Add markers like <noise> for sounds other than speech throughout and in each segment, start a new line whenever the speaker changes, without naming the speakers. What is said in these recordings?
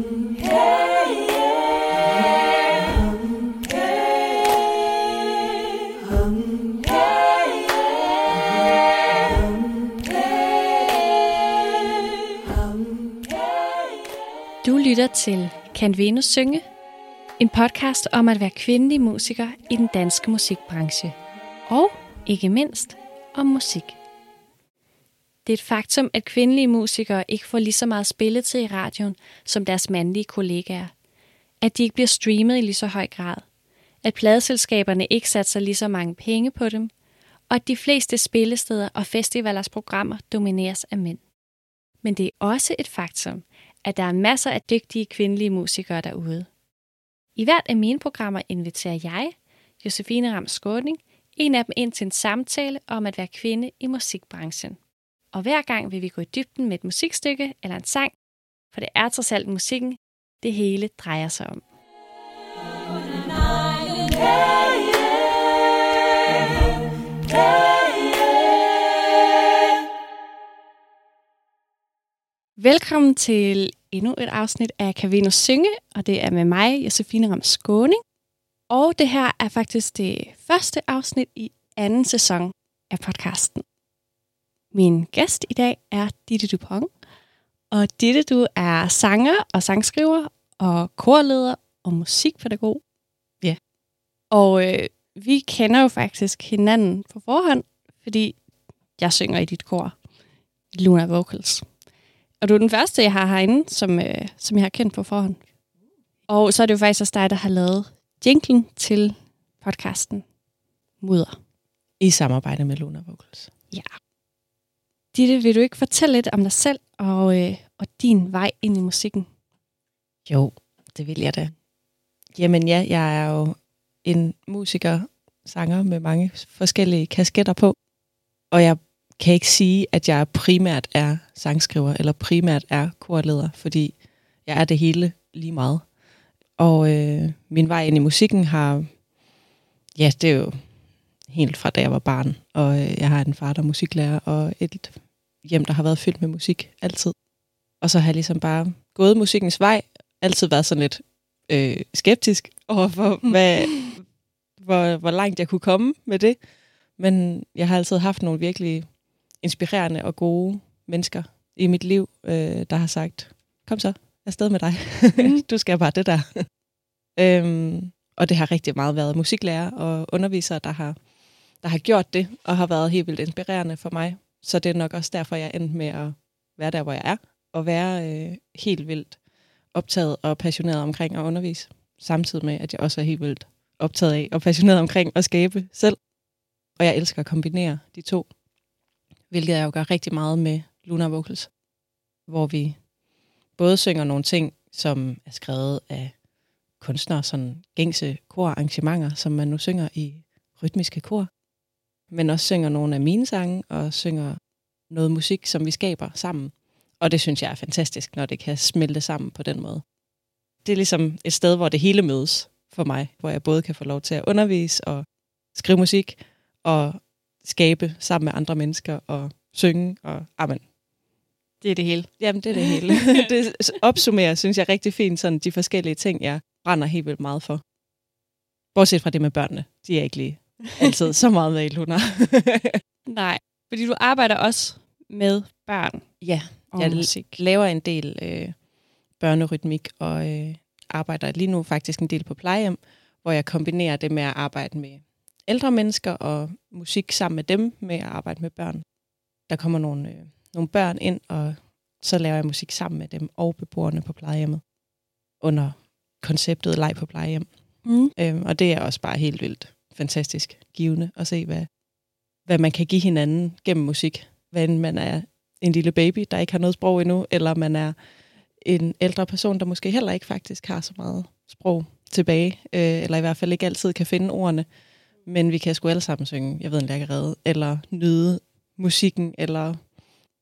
Du lytter til Kan Venus synge? En podcast om at være kvindelig musiker i den danske musikbranche. Og ikke mindst om musik. Det er et faktum, at kvindelige musikere ikke får lige så meget spilletid i radioen som deres mandlige kollegaer. At de ikke bliver streamet i lige så høj grad. At pladeselskaberne ikke satser lige så mange penge på dem. Og at de fleste spillesteder og festivalers programmer domineres af mænd. Men det er også et faktum, at der er masser af dygtige kvindelige musikere derude. I hvert af mine programmer inviterer jeg, Josefine Ram Skåning, en af dem ind til en samtale om at være kvinde i musikbranchen. Og hver gang vil vi gå i dybden med et musikstykke eller en sang, for det er trods alt musikken, det hele drejer sig om. Velkommen til endnu et afsnit af Cavino Synge, og det er med mig, Josefine Ram Skåning. Og det her er faktisk det første afsnit i anden sæson af podcasten. Min gæst i dag er Ditte Dupont. Og Ditte, du er sanger og sangskriver og korleder og musikpædagog.
Ja.
Og øh, vi kender jo faktisk hinanden på forhånd, fordi jeg synger i dit kor, Luna Vocals. Og du er den første, jeg har herinde, som, øh, som jeg har kendt på forhånd. Og så er det jo faktisk også dig, der har lavet jinglen til podcasten Mudder.
I samarbejde med Luna Vocals.
Ja. Ditte, vil du ikke fortælle lidt om dig selv og, øh, og din vej ind i musikken?
Jo, det vil jeg da. Jamen ja, jeg er jo en musiker, sanger med mange forskellige kasketter på. Og jeg kan ikke sige, at jeg primært er sangskriver, eller primært er korleder, fordi jeg er det hele lige meget. Og øh, min vej ind i musikken har, ja, det er jo helt fra da jeg var barn, og øh, jeg har en far, der er musiklærer, og et hjem, der har været fyldt med musik altid. Og så har jeg ligesom bare gået musikkens vej, altid været sådan lidt øh, skeptisk overfor, hvad, hvor, hvor langt jeg kunne komme med det. Men jeg har altid haft nogle virkelig inspirerende og gode mennesker i mit liv, øh, der har sagt, kom så, afsted med dig. Mm. <laughs> du skal bare det der. øhm, og det har rigtig meget været musiklærer og undervisere, der har, der har gjort det, og har været helt vildt inspirerende for mig. Så det er nok også derfor, jeg endte med at være der, hvor jeg er, og være øh, helt vildt optaget og passioneret omkring at undervise, samtidig med, at jeg også er helt vildt optaget af og passioneret omkring at skabe selv. Og jeg elsker at kombinere de to hvilket jeg jo gør rigtig meget med Luna Vocals, hvor vi både synger nogle ting, som er skrevet af kunstnere, sådan gængse korarrangementer, som man nu synger i rytmiske kor, men også synger nogle af mine sange, og synger noget musik, som vi skaber sammen. Og det synes jeg er fantastisk, når det kan smelte sammen på den måde. Det er ligesom et sted, hvor det hele mødes for mig, hvor jeg både kan få lov til at undervise og skrive musik, og skabe sammen med andre mennesker og synge. Og, amen.
Det er det hele.
Jamen, det er det hele. <laughs> det opsummerer, synes jeg, rigtig fint sådan de forskellige ting, jeg brænder helt vildt meget for. Bortset fra det med børnene. De er ikke lige altid så meget med Luna. <laughs>
Nej, fordi du arbejder også med børn.
Ja, jeg musik. laver en del øh, børnerytmik og øh, arbejder lige nu faktisk en del på plejehjem, hvor jeg kombinerer det med at arbejde med ældre mennesker og musik sammen med dem med at arbejde med børn. Der kommer nogle, øh, nogle børn ind, og så laver jeg musik sammen med dem og beboerne på plejehjemmet under konceptet leg på plejehjem. Mm. Øhm, og det er også bare helt vildt fantastisk givende at se, hvad, hvad man kan give hinanden gennem musik. Hvad man er en lille baby, der ikke har noget sprog endnu, eller man er en ældre person, der måske heller ikke faktisk har så meget sprog tilbage, øh, eller i hvert fald ikke altid kan finde ordene men vi kan sgu alle sammen synge, jeg ved en lærkerede, eller nyde musikken, eller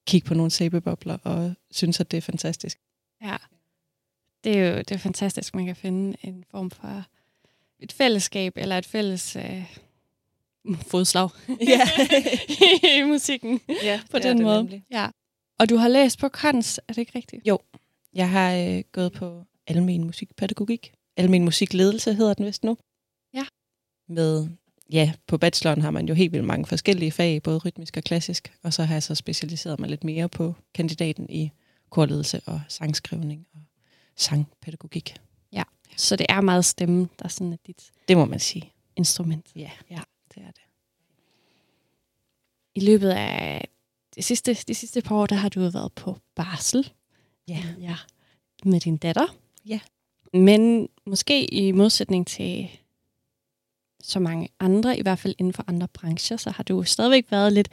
kigge på nogle sæbebobler, og synes, at det er fantastisk.
Ja, det er jo det er fantastisk, man kan finde en form for et fællesskab, eller et fælles øh, fodslag
ja. <laughs>
i musikken
ja,
på den måde.
Nemlig.
Ja. Og du har læst på Kons, er det ikke rigtigt?
Jo, Jeg har øh, gået på almen musikpædagogik. Almen musikledelse hedder den vist nu.
Ja.
Med, ja, på bacheloren har man jo helt vildt mange forskellige fag, både rytmisk og klassisk. Og så har jeg så specialiseret mig lidt mere på kandidaten i korledelse og sangskrivning og sangpædagogik.
Så det er meget stemme, der sådan er dit
Det må man sige.
instrument.
Ja, ja. det er det.
I løbet af de sidste, de sidste par år, der har du jo været på barsel.
Ja.
ja. Med din datter.
Ja.
Men måske i modsætning til så mange andre, i hvert fald inden for andre brancher, så har du stadigvæk været lidt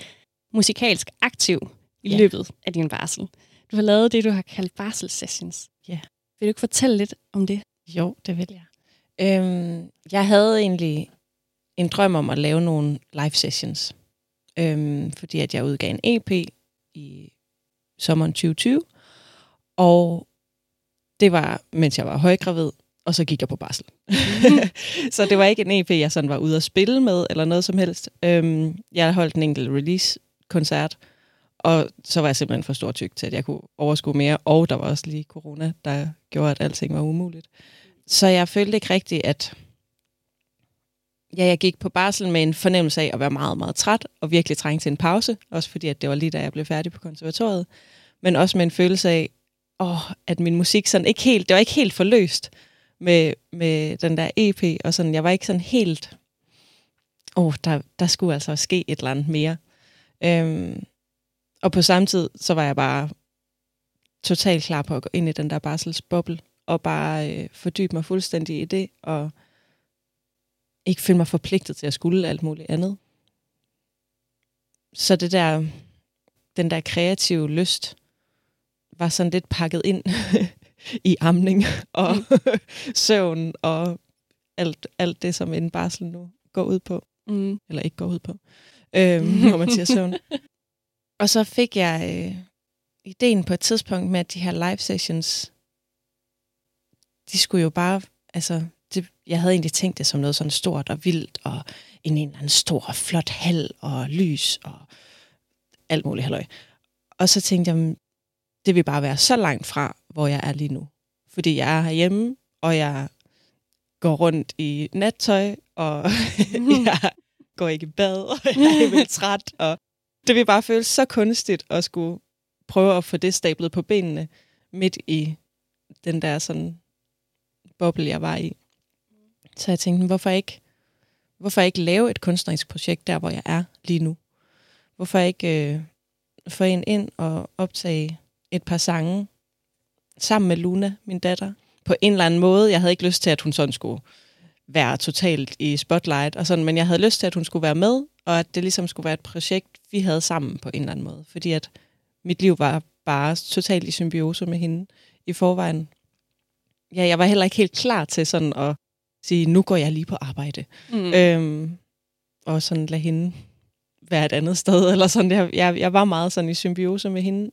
musikalsk aktiv i
Ja.
løbet af din barsel. Du har lavet det, du har kaldt barselsessions.
Ja.
Vil du ikke fortælle lidt om det?
Jo, det vil jeg. Øhm, jeg havde egentlig en drøm om at lave nogle live sessions. Øhm, fordi at jeg udgav en EP i sommeren 2020. Og det var, mens jeg var højgravid, og så gik jeg på barsel. <laughs> så det var ikke en EP, jeg sådan var ude at spille med, eller noget som helst. Øhm, jeg holdt en enkelt release-koncert, og så var jeg simpelthen for stor tyk til, at jeg kunne overskue mere. Og der var også lige corona, der gjorde, at alting var umuligt. Så jeg følte ikke rigtigt, at ja, jeg gik på barsel med en fornemmelse af at være meget, meget træt, og virkelig trænge til en pause. Også fordi, at det var lige da jeg blev færdig på konservatoriet. Men også med en følelse af, åh, at min musik sådan ikke helt, det var ikke helt forløst med, med den der EP, og sådan, jeg var ikke sådan helt, åh, der, der skulle altså ske et eller andet mere. Øhm, og på samme tid, så var jeg bare totalt klar på at gå ind i den der barselsboble, og bare øh, fordybe mig fuldstændig i det, og ikke føle mig forpligtet til at skulle alt muligt andet. Så det der, den der kreative lyst, var sådan lidt pakket ind <laughs> i amning og <laughs> søvn og alt, alt det, som en barsel nu går ud på.
Mm.
Eller ikke går ud på, øhm, når man siger søvn. <laughs> Og så fik jeg øh, ideen på et tidspunkt med, at de her live sessions, de skulle jo bare, altså, det, jeg havde egentlig tænkt det som noget sådan stort og vildt, og en, en eller anden stor, flot hal og lys og alt muligt halløj. Og så tænkte jeg, "Men det vil bare være så langt fra, hvor jeg er lige nu. Fordi jeg er herhjemme, og jeg går rundt i nattøj, og <laughs> jeg går ikke i bad, og jeg er <laughs> helt træt, og det vil bare føles så kunstigt at skulle prøve at få det stablet på benene midt i den der sådan boble, jeg var i. Så jeg tænkte, hvorfor ikke, hvorfor ikke lave et kunstnerisk projekt der, hvor jeg er lige nu? Hvorfor ikke øh, få en ind og optage et par sange sammen med Luna, min datter, på en eller anden måde. Jeg havde ikke lyst til, at hun sådan skulle være totalt i spotlight, og sådan, men jeg havde lyst til, at hun skulle være med, og at det ligesom skulle være et projekt, vi havde sammen på en eller anden måde. Fordi at mit liv var bare totalt i symbiose med hende i forvejen. Ja, jeg var heller ikke helt klar til sådan at sige, nu går jeg lige på arbejde.
Mm.
Øhm, og sådan lade hende være et andet sted. <laughs> Eller sådan. Jeg, jeg, jeg var meget sådan i symbiose med hende.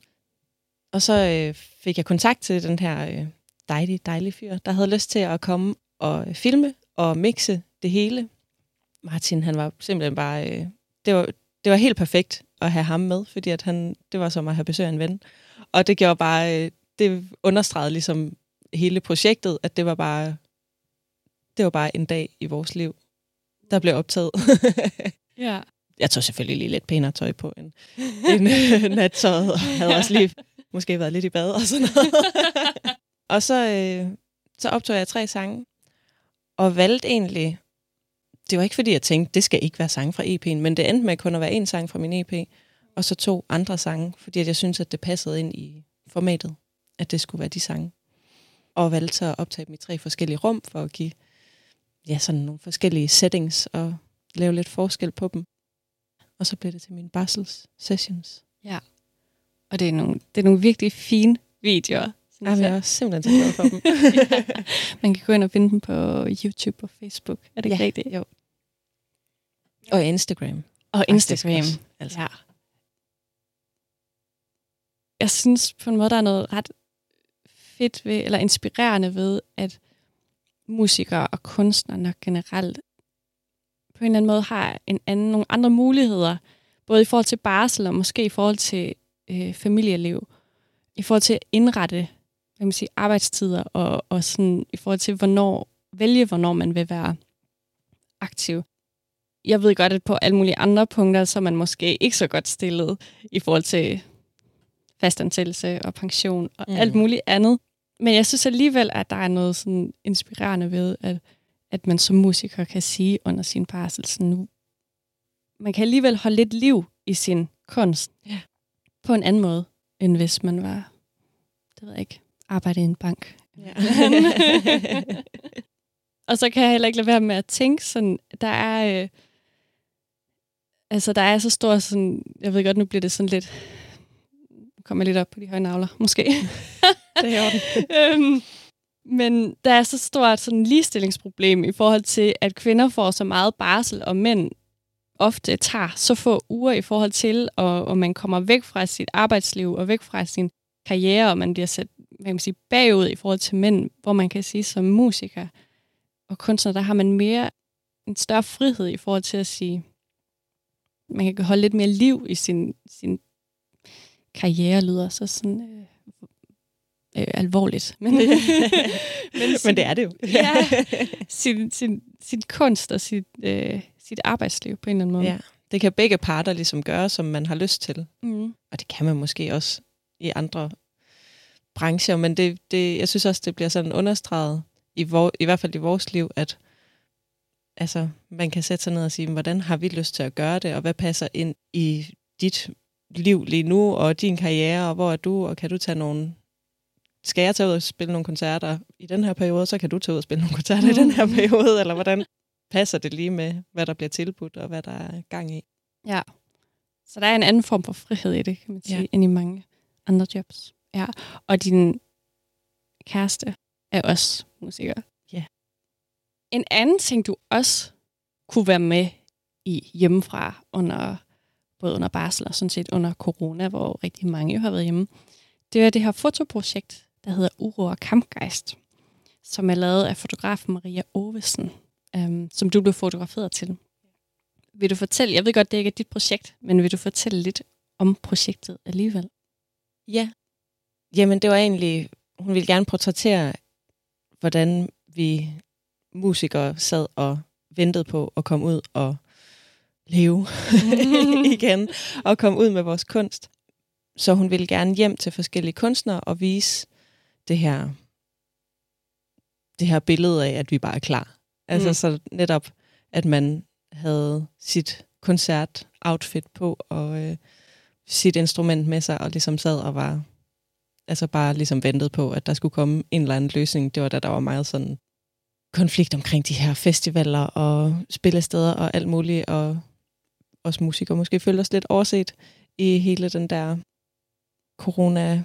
Og så øh, fik jeg kontakt til den her øh, dejlige, dejlige fyr, der havde lyst til at komme og filme og mixe det hele. Martin, han var simpelthen bare... Øh, det, var, det var helt perfekt at have ham med, fordi at han, det var som at have besøg af en ven. Og det gjorde bare... Øh, det understregede ligesom hele projektet, at det var bare... Det var bare en dag i vores liv, der blev optaget. <laughs>
Ja.
jeg tog selvfølgelig lige lidt pænere tøj på end, end øh, <laughs> nattøjet, og havde også lige måske været lidt i bad og sådan noget. <laughs> og så, øh, så optog jeg tre sange, og valgte egentlig, det var ikke fordi jeg tænkte, det skal ikke være sange fra EP'en, men det endte med kun at være en sang fra min EP, og så to andre sange, fordi at jeg synes at det passede ind i formatet, at det skulle være de sange. Og valgte så at optage dem i tre forskellige rum, for at give ja, sådan nogle forskellige settings, og lave lidt forskel på dem. Og så blev det til mine barsels sessions.
Ja, Og det er nogle, det er nogle virkelig fine videoer synes
Jamen, jeg er simpelthen så glad for dem. <laughs> <laughs>
ja. Man kan gå ind og finde dem på YouTube og Facebook. Er det ikke
Ja,
rigtigt?
jo. Og Instagram.
Og Instagram.
også, Altså.
Ja. Jeg synes på en måde, der er noget ret fedt ved, eller inspirerende ved, at musikere og kunstnere nok generelt på en eller anden måde har en anden, nogle andre muligheder, både i forhold til barsel og måske i forhold til øh, familieliv, i forhold til at indrette hvad man sige, arbejdstider, og, og sådan i forhold til, hvornår, vælge, hvornår man vil være aktiv. Jeg ved godt, at på alle mulige andre punkter, så er man måske ikke så godt stillet i forhold til fastansættelse og pension og mm. alt muligt andet. Men jeg synes alligevel, at der er noget sådan inspirerende ved, at, at man som musiker kan sige under sin barsel, sådan, man kan alligevel holde lidt liv i sin kunst
ja.
på en anden måde, end hvis man var, det ved jeg ikke, arbejde i en bank. Ja. <laughs> og så kan jeg heller ikke lade være med at tænke sådan, der er, øh, altså der er så stor sådan, jeg ved godt, nu bliver det sådan lidt, kommer lidt op på de høje navler, måske. <laughs>
det er <laughs>
øhm, men der er så stort sådan ligestillingsproblem i forhold til, at kvinder får så meget barsel, og mænd ofte tager så få uger i forhold til, og, og man kommer væk fra sit arbejdsliv og væk fra sin karriere, og man bliver sat hvad kan man sige, bagud i forhold til mænd, hvor man kan sige, som musiker og kunstner, der har man mere en større frihed i forhold til at sige, man kan holde lidt mere liv i sin, sin karriere, lyder så sådan øh, øh, alvorligt. <laughs> <laughs>
Men, men, sin, men det er det jo. <laughs>
ja, sin, sin, sin kunst og sit, øh, sit arbejdsliv på en eller anden måde.
Ja. Det kan begge parter ligesom gøre, som man har lyst til.
Mm.
Og det kan man måske også i andre brancher, men det, det, jeg synes også, det bliver sådan understreget, i, vor, i hvert fald i vores liv, at altså, man kan sætte sig ned og sige, hvordan har vi lyst til at gøre det, og hvad passer ind i dit liv lige nu, og din karriere, og hvor er du, og kan du tage nogle... Skal jeg tage ud og spille nogle koncerter i den her periode, så kan du tage ud og spille nogle koncerter mm. i den her periode, eller hvordan passer det lige med, hvad der bliver tilbudt, og hvad der er gang i?
Ja, så der er en anden form for frihed i det, kan man sige, ja. end i mange andre jobs. Ja, og din kæreste er også musiker.
Ja.
En anden ting, du også kunne være med i hjemmefra under både under barsel og sådan set under corona, hvor rigtig mange jo har været hjemme, det er det her fotoprojekt, der hedder Uro og Kampgeist, som er lavet af fotografen Maria Ovesen, øhm, som du blev fotograferet til. Vil du fortælle, jeg ved godt, det ikke er dit projekt, men vil du fortælle lidt om projektet alligevel?
Ja, jamen det var egentlig, hun ville gerne portrættere, hvordan vi musikere sad og ventede på at komme ud og leve <laughs> igen og komme ud med vores kunst. Så hun ville gerne hjem til forskellige kunstnere og vise det her det her billede af, at vi bare er klar. Altså mm. så netop, at man havde sit koncert-outfit på og øh, sit instrument med sig og ligesom sad og var altså bare ligesom ventet på, at der skulle komme en eller anden løsning. Det var da der var meget sådan konflikt omkring de her festivaler og spillesteder og alt muligt, og os musikere måske følte os lidt overset i hele den der corona,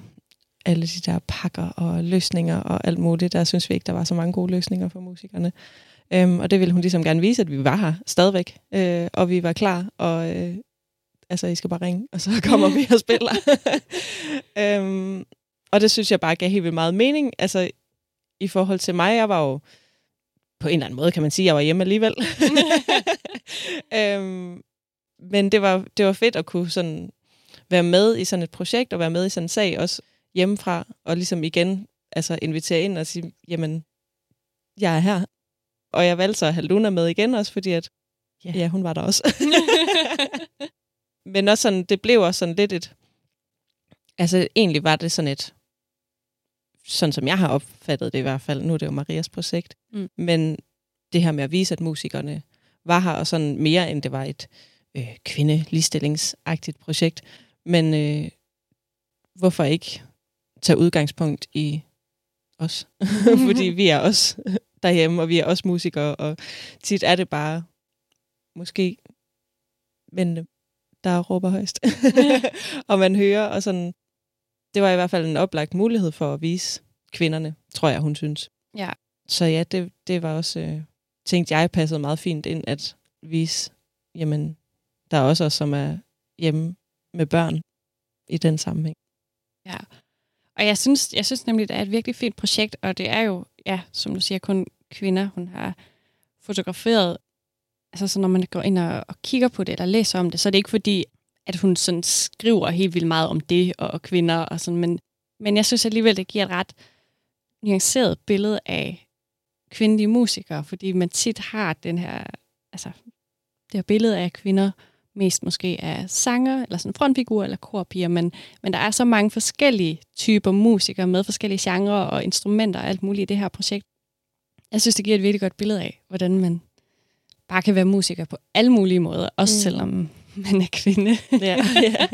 alle de der pakker og løsninger og alt muligt. Der synes vi ikke, der var så mange gode løsninger for musikerne. Øhm, og det ville hun ligesom gerne vise, at vi var her stadigvæk, øh, og vi var klar, og øh, altså, I skal bare ringe, og så <laughs> kommer vi og spiller. <laughs> øhm, og det synes jeg bare gav helt vildt meget mening. Altså, i forhold til mig, jeg var jo på en eller anden måde, kan man sige, jeg var hjemme alligevel. <laughs> øhm, men det var, det var fedt at kunne sådan være med i sådan et projekt, og være med i sådan en sag også hjemmefra, og ligesom igen altså invitere ind og sige, jamen, jeg er her. Og jeg valgte så at have Luna med igen også, fordi at, yeah. ja, hun var der også. <laughs> Men også sådan, det blev også sådan lidt et, altså egentlig var det sådan et, sådan som jeg har opfattet det i hvert fald, nu er det jo Marias projekt, mm. men det her med at vise, at musikerne var her, og sådan mere end det var et øh, kvindelistillingsagtigt projekt. Men øh, hvorfor ikke tage udgangspunkt i os? <laughs> Fordi vi er også <laughs> derhjemme, og vi er også musikere, og tit er det bare måske men der råber højst. <laughs> og man hører, og sådan, det var i hvert fald en oplagt mulighed for at vise kvinderne, tror jeg, hun synes.
Ja.
Så ja, det, det var også, øh, tænkte jeg, passede meget fint ind at vise, jamen, der er også os, som er hjemme med børn i den sammenhæng.
Ja, og jeg synes, jeg synes nemlig, det er et virkelig fint projekt, og det er jo, ja, som du siger, kun kvinder, hun har fotograferet. Altså, så når man går ind og, og kigger på det, eller læser om det, så er det ikke fordi, at hun sådan skriver helt vildt meget om det og, kvinder og sådan, men, men jeg synes alligevel, det giver et ret nuanceret billede af kvindelige musikere, fordi man tit har den her, altså, det her billede af kvinder, mest måske af sanger, eller sådan frontfigurer, eller korpiger, men, men der er så mange forskellige typer musikere med forskellige genrer og instrumenter og alt muligt i det her projekt. Jeg synes, det giver et virkelig godt billede af, hvordan man bare kan være musiker på alle mulige måder, også mm. selvom <laughs> man er kvinde.
ja, ja.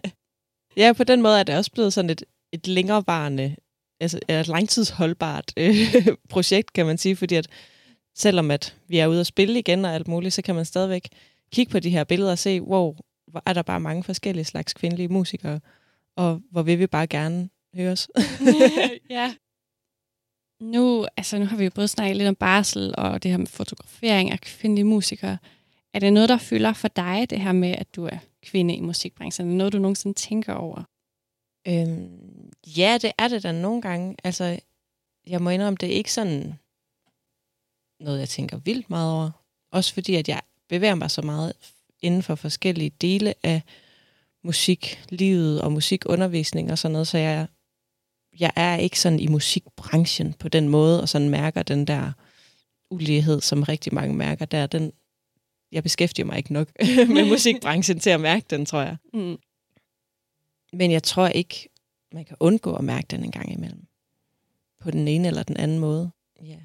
ja, på den måde er det også blevet sådan et, et længerevarende, altså et langtidsholdbart øh, <laughs> projekt, kan man sige, fordi at selvom at vi er ude at spille igen og alt muligt, så kan man stadigvæk kigge på de her billeder og se, wow, hvor er der bare mange forskellige slags kvindelige musikere, og hvor vil vi bare gerne høres. <laughs>
ja. Nu, altså, nu har vi jo både snakket lidt om barsel og det her med fotografering af kvindelige musikere. Er det noget, der fylder for dig, det her med, at du er kvinde i musikbranchen? Er det noget, du nogensinde tænker over?
Øhm, ja, det er det da nogle gange. Altså, jeg må indrømme, det er ikke sådan noget, jeg tænker vildt meget over. Også fordi, at jeg bevæger mig så meget inden for forskellige dele af musiklivet og musikundervisning og sådan noget, så jeg, jeg er ikke sådan i musikbranchen på den måde, og sådan mærker den der ulighed, som rigtig mange mærker der. Den, jeg beskæftiger mig ikke nok <laughs> med musikbranchen til at mærke den, tror jeg. Mm. Men jeg tror ikke, man kan undgå at mærke den en gang imellem. På den ene eller den anden måde. Ja.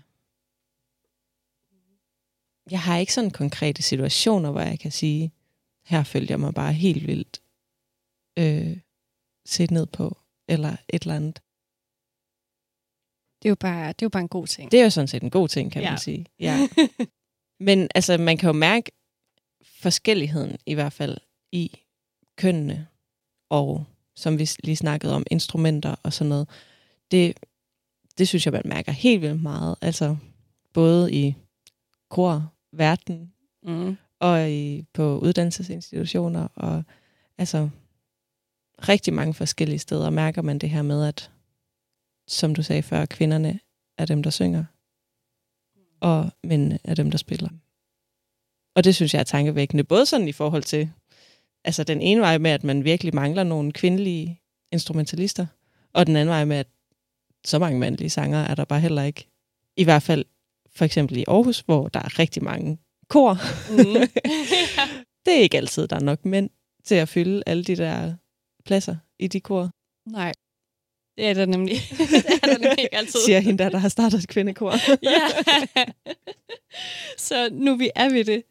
Jeg har ikke sådan konkrete situationer, hvor jeg kan sige, her følger jeg mig bare helt vildt øh, set ned på, eller et eller andet.
Det er jo bare, det er jo bare en god ting.
Det er jo sådan set en god ting, kan ja. man sige. <laughs> Ja. Men altså, man kan jo mærke forskelligheden i hvert fald i kønnene, og som vi lige snakkede om, instrumenter og sådan noget. Det, det synes jeg, man mærker helt vildt meget. Altså, både i kor, verden, mm. og i, på uddannelsesinstitutioner, og altså rigtig mange forskellige steder mærker man det her med, at som du sagde før, kvinderne er dem, der synger, og mændene er dem, der spiller. Og det synes jeg er tankevækkende, både sådan i forhold til altså den ene vej med, at man virkelig mangler nogle kvindelige instrumentalister, og den anden vej med, at så mange mandlige sanger er der bare heller ikke. I hvert fald for eksempel i Aarhus, hvor der er rigtig mange kor. Mm. <laughs> <laughs> det er ikke altid, der er nok mænd til at fylde alle de der pladser i de kor.
Nej, det er der nemlig. <laughs> det er der nemlig ikke altid.
Siger hende der, der har startet et kvindekor.
ja. Så nu vi er ved det.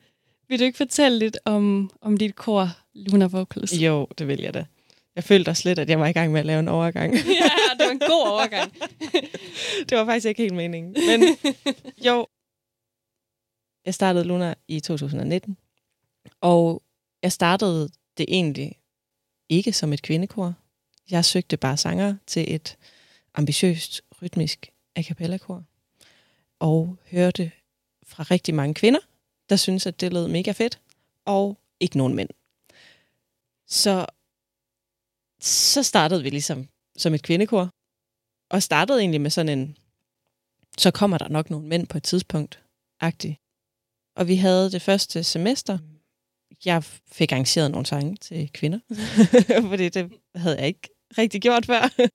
Vil du ikke fortælle lidt om, om dit kor, Luna Vocals?
Jo, det vil jeg da. Jeg følte også lidt, at jeg var i gang med at lave en overgang. <laughs>
ja, det var en god overgang. <laughs>
det var faktisk ikke helt meningen. Men jo, jeg startede Luna i 2019, og jeg startede det egentlig ikke som et kvindekor. Jeg søgte bare sanger til et ambitiøst, rytmisk a cappella-kor, og hørte fra rigtig mange kvinder, der synes at det lød mega fedt, og ikke nogen mænd. Så, så startede vi ligesom som et kvindekor, og startede egentlig med sådan en, så kommer der nok nogle mænd på et tidspunkt, agtig. Og vi havde det første semester, jeg fik arrangeret nogle sange til kvinder, <laughs> fordi det havde jeg ikke rigtig gjort før.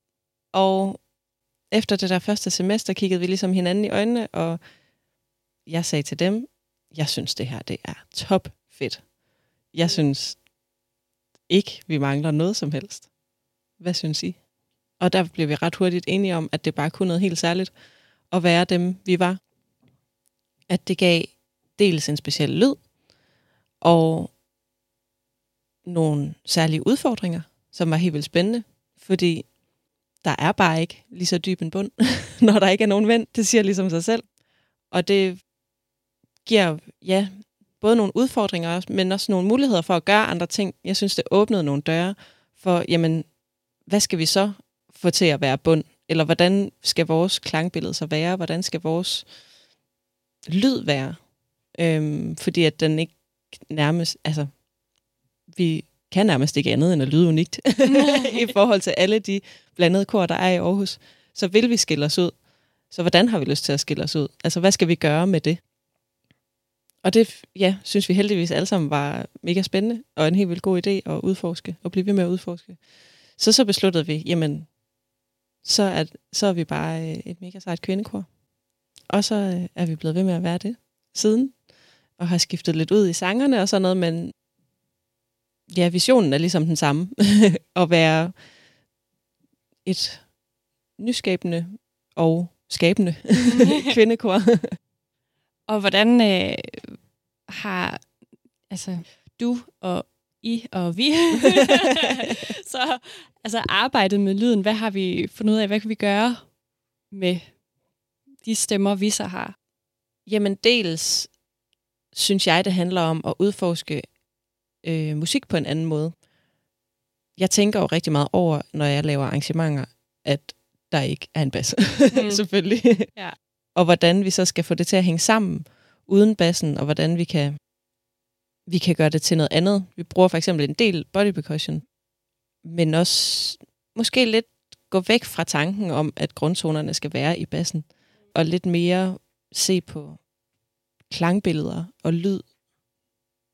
og efter det der første semester kiggede vi ligesom hinanden i øjnene, og jeg sagde til dem, jeg synes det her, det er top fedt. Jeg synes ikke, vi mangler noget som helst. Hvad synes I? Og der blev vi ret hurtigt enige om, at det bare kunne noget helt særligt at være dem, vi var. At det gav dels en speciel lyd, og nogle særlige udfordringer, som var helt vildt spændende, fordi der er bare ikke lige så dyb en bund, <laughs> når der ikke er nogen vend. Det siger ligesom sig selv. Og det giver, ja, både nogle udfordringer, men også nogle muligheder for at gøre andre ting. Jeg synes, det åbnede nogle døre for, jamen, hvad skal vi så få til at være bund? Eller hvordan skal vores klangbillede så være? Hvordan skal vores lyd være? Øhm, fordi at den ikke nærmest, altså, vi kan nærmest ikke andet end at lyde unikt <laughs> i forhold til alle de blandede kor, der er i Aarhus. Så vil vi skille os ud. Så hvordan har vi lyst til at skille os ud? Altså, hvad skal vi gøre med det? Og det, ja, synes vi heldigvis alle sammen var mega spændende, og en helt vildt god idé at udforske, og blive ved med at udforske. Så så besluttede vi, jamen, så er, så er vi bare øh, et mega sejt kvindekor. Og så øh, er vi blevet ved med at være det siden, og har skiftet lidt ud i sangerne og sådan noget, men ja, visionen er ligesom den samme. <laughs> at være et nyskabende og skabende <laughs> kvindekor.
Og hvordan øh, har altså, du og I og vi <laughs> så altså, arbejdet med lyden? Hvad har vi fundet ud af? Hvad kan vi gøre med de stemmer, vi så har?
Jamen dels synes jeg, det handler om at udforske øh, musik på en anden måde. Jeg tænker jo rigtig meget over, når jeg laver arrangementer, at der ikke er en bas, mm. <laughs> selvfølgelig. Ja og hvordan vi så skal få det til at hænge sammen uden bassen, og hvordan vi kan, vi kan gøre det til noget andet. Vi bruger for eksempel en del body percussion, men også måske lidt gå væk fra tanken om, at grundtonerne skal være i bassen, og lidt mere se på klangbilleder og lyd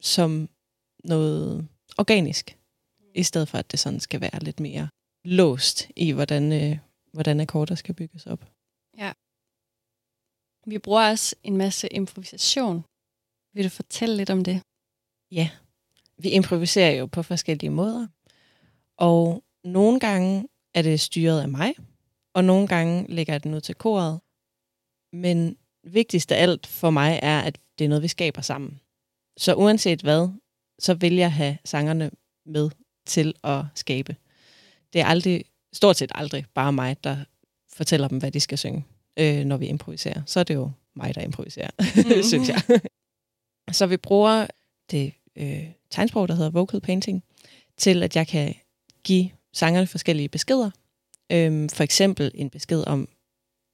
som noget organisk, i stedet for at det sådan skal være lidt mere låst i, hvordan, øh, hvordan akkorder skal bygges op.
Ja. Vi bruger også en masse improvisation. Vil du fortælle lidt om det?
Ja, vi improviserer jo på forskellige måder. Og nogle gange er det styret af mig, og nogle gange lægger jeg den ud til koret. Men vigtigst af alt for mig er, at det er noget, vi skaber sammen. Så uanset hvad, så vil jeg have sangerne med til at skabe. Det er aldrig, stort set aldrig bare mig, der fortæller dem, hvad de skal synge, øh, når vi improviserer. Så er det jo mig, der improviserer, mm-hmm. <laughs> synes jeg. så vi bruger det øh, tegnsprog, der hedder vocal painting, til at jeg kan give sangerne forskellige beskeder. Øhm, for eksempel en besked om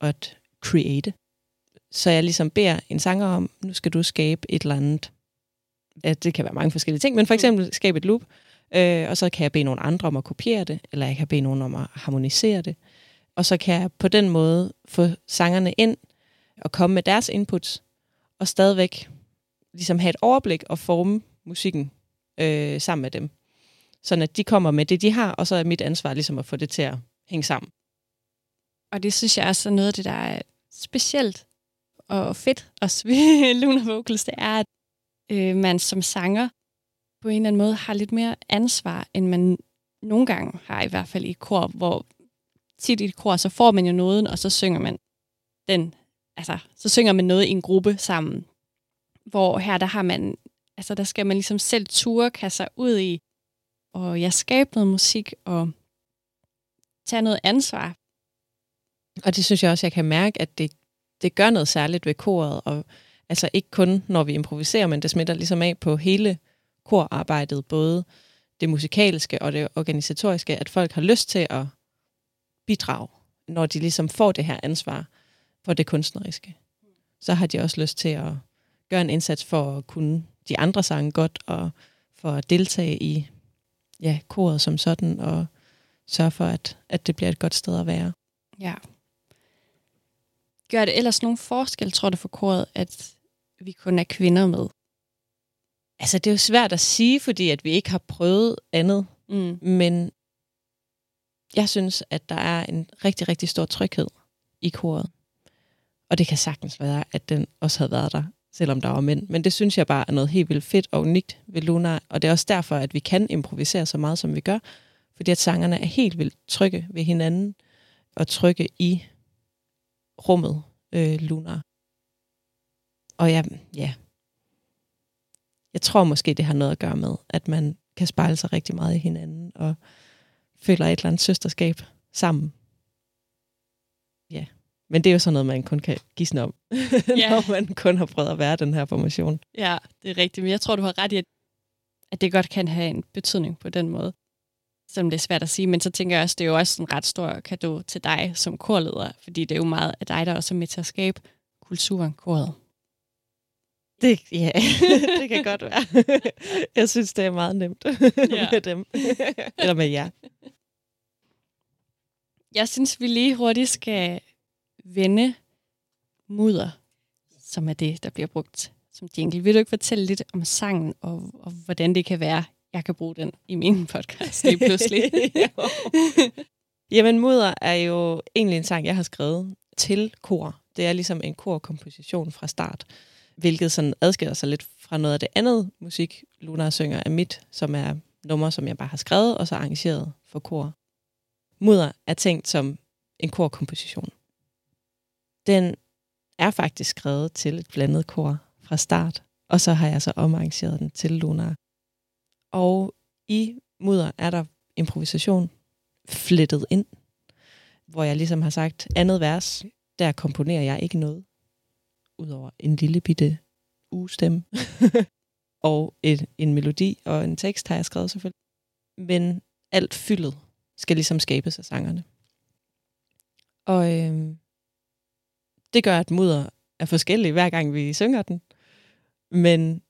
at create. Så jeg ligesom beder en sanger om, nu skal du skabe et eller andet. Ja, det kan være mange forskellige ting, men for mm. eksempel skabe et loop, øh, og så kan jeg bede nogle andre om at kopiere det, eller jeg kan bede nogen om at harmonisere det. Og så kan jeg på den måde få sangerne ind og komme med deres inputs, og stadigvæk ligesom have et overblik og forme musikken øh, sammen med dem. Sådan at de kommer med det, de har, og så er mit ansvar ligesom at få det til at hænge sammen.
Og det synes jeg også er noget af det, der er specielt og fedt også ved <laughs> Luna Vocals, det er, at øh, man som sanger på en eller anden måde har lidt mere ansvar, end man nogle gange har, i hvert fald i kor, hvor tit i et kor, så får man jo noget, og så synger man den, altså, så synger man noget i en gruppe sammen. Hvor her, der har man, altså, der skal man ligesom selv ture, kaste sig ud i, og jeg skabe noget musik, og tage noget ansvar.
Og det synes jeg også, jeg kan mærke, at det, det gør noget særligt ved koret, og altså ikke kun, når vi improviserer, men det smitter ligesom af på hele korarbejdet, både det musikalske og det organisatoriske, at folk har lyst til at bidrage, når de ligesom får det her ansvar for det kunstneriske. Så har de også lyst til at gøre en indsats for at kunne de andre sange godt, og for at deltage i ja, koret som sådan, og sørge for, at, at det bliver et godt sted at være.
Ja. Gør det ellers nogen forskel, tror du, for koret, at vi kun er kvinder med?
Altså, det er jo svært at sige, fordi at vi ikke har prøvet andet. Mm. Men jeg synes, at der er en rigtig, rigtig stor tryghed i koret. Og det kan sagtens være, at den også havde været der, selvom der var mænd. Men det synes jeg bare er noget helt vildt fedt og unikt ved Luna. Og det er også derfor, at vi kan improvisere så meget, som vi gør. Fordi at sangerne er helt vildt trygge ved hinanden. Og trygge i rummet øh, Luna. Og ja, ja, jeg tror måske, det har noget at gøre med, at man kan spejle sig rigtig meget i hinanden, og føler et eller andet søsterskab sammen. Ja, men det er jo sådan noget, man kun kan gisne om, <laughs> ja. når man kun har prøvet at være den her formation.
Ja, det er rigtigt, men jeg tror, du har ret i, at det godt kan have en betydning på den måde. Selvom det er svært at sige, men så tænker jeg også, det er jo også en ret stor gave til dig som korleder, fordi det er jo meget af dig, der også er med til at skabe kulturen, koret.
Det, ja, <laughs> det kan godt være. <laughs> Jeg synes, det er meget nemt <laughs> ja. med dem. Eller med jer.
Jeg synes, vi lige hurtigt skal vende mudder, som er det, der bliver brugt som jingle. Vil du ikke fortælle lidt om sangen, og, og hvordan det kan være, jeg kan bruge den i min podcast lige pludselig?
Jamen, Mudder er jo egentlig en sang, jeg har skrevet til kor. Det er ligesom en korkomposition fra start, hvilket sådan adskiller sig lidt fra noget af det andet musik, Luna synger af mit, som er nummer, som jeg bare har skrevet og så arrangeret for kor. Mudder er tænkt som en korkomposition. Den er faktisk skrevet til et blandet kor fra start, og så har jeg så omarrangeret den til Luna. Og i Mudder er der improvisation flettet ind, hvor jeg ligesom har sagt, andet vers, der komponerer jeg ikke noget, udover en lille bitte ugestemme, <laughs> og et, en melodi og en tekst har jeg skrevet selvfølgelig. Men alt fyldet skal ligesom skabes af sangerne. Og øh, det gør, at mudder er forskellig hver gang vi synger den. Men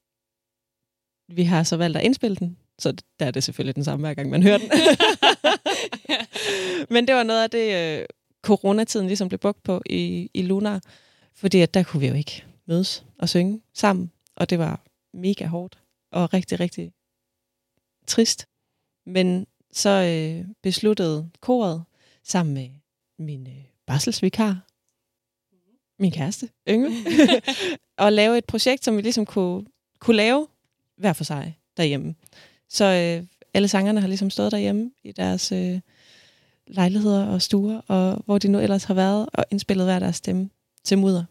vi har så valgt at indspille den, så der er det selvfølgelig den samme hver gang man hører den. <laughs> Men det var noget af det, øh, coronatiden ligesom blev brugt på i, i Lunar, fordi at der kunne vi jo ikke mødes og synge sammen, og det var mega hårdt og rigtig, rigtig trist. Men så øh, besluttede koret sammen med min øh, barselsvikar, min kæreste, Yngve, <laughs> at lave et projekt, som vi ligesom kunne, kunne lave hver for sig derhjemme. Så øh, alle sangerne har ligesom stået derhjemme i deres øh, lejligheder og stuer, og hvor de nu ellers har været, og indspillet hver deres stemme til mudder.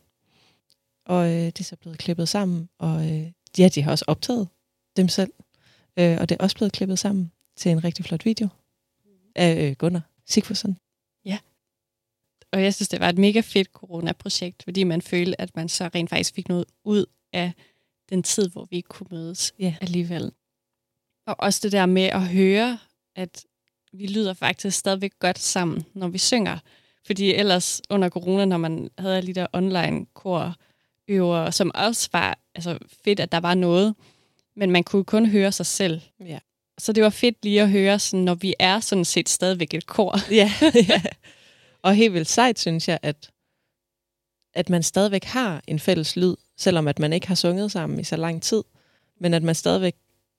Og øh, det er så blevet klippet sammen, og øh, ja, de har også optaget dem selv. Øh, og det er også blevet klippet sammen til en rigtig flot video af øh, Gunnar Sigfusson.
Ja. Og jeg synes, det var et mega fedt corona-projekt, fordi man følte, at man så rent faktisk fik noget ud af den tid, hvor vi ikke kunne mødes
Ja.
alligevel. Og også det der med at høre, at vi lyder faktisk stadigvæk godt sammen, når vi synger. Fordi ellers under corona, når man havde alle de der online korøver, som også var altså, fedt, at der var noget, men man kunne kun høre sig selv.
Ja.
Så det var fedt lige at høre, sådan, når vi er sådan set stadigvæk et kor.
ja, <laughs> ja. Og helt vildt sejt, synes jeg, at, at man stadigvæk har en fælles lyd, selvom at man ikke har sunget sammen i så lang tid, men at man stadigvæk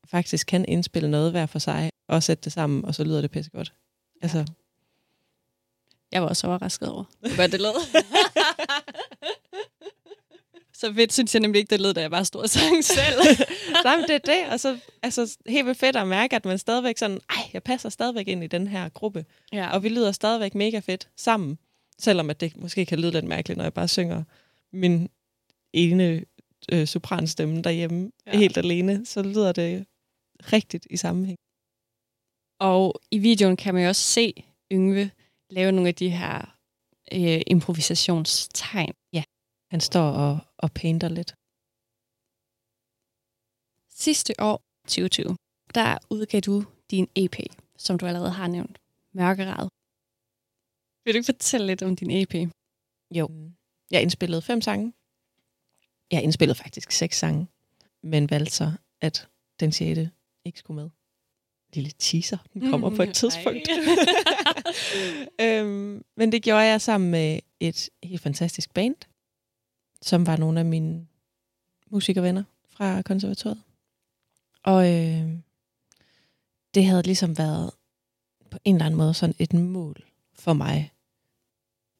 faktisk kan indspille noget hver for sig, og sætte det sammen, og så lyder det pisse godt. Altså,
Jeg var også overrasket over, hvor godt det lød. <laughs> Så fedt synes jeg nemlig ikke, det lød, da jeg bare stod og sang selv. <laughs>
nej, men det er det, og så altså, helt vildt fedt at mærke, at man stadigvæk sådan, ej, jeg passer stadigvæk ind i den her gruppe,
ja.
og vi lyder stadigvæk mega fedt sammen, selvom at det måske kan lyde lidt mærkeligt, når jeg bare synger min ene øh, sopranstemme derhjemme
ja.
helt alene, så lyder det rigtigt i sammenhæng.
Og i videoen kan man jo også se Yngve lave nogle af de her øh, improvisationstegn. Ja.
Han står og, og painter lidt.
Sidste år, 2020, der udgav du din EP, som du allerede har nævnt, Mørkerad. Vil du ikke fortælle lidt om din EP?
Jo. Jeg indspillede fem sange. Jeg indspillede faktisk seks sange, men valgte så, at den sjette ikke skulle med. Lille teaser, den kommer på et tidspunkt. <laughs> øhm, men det gjorde jeg sammen med et helt fantastisk band, som var nogle af mine musikervenner fra konservatoriet. Og øh, det havde ligesom været på en eller anden måde sådan et mål for mig.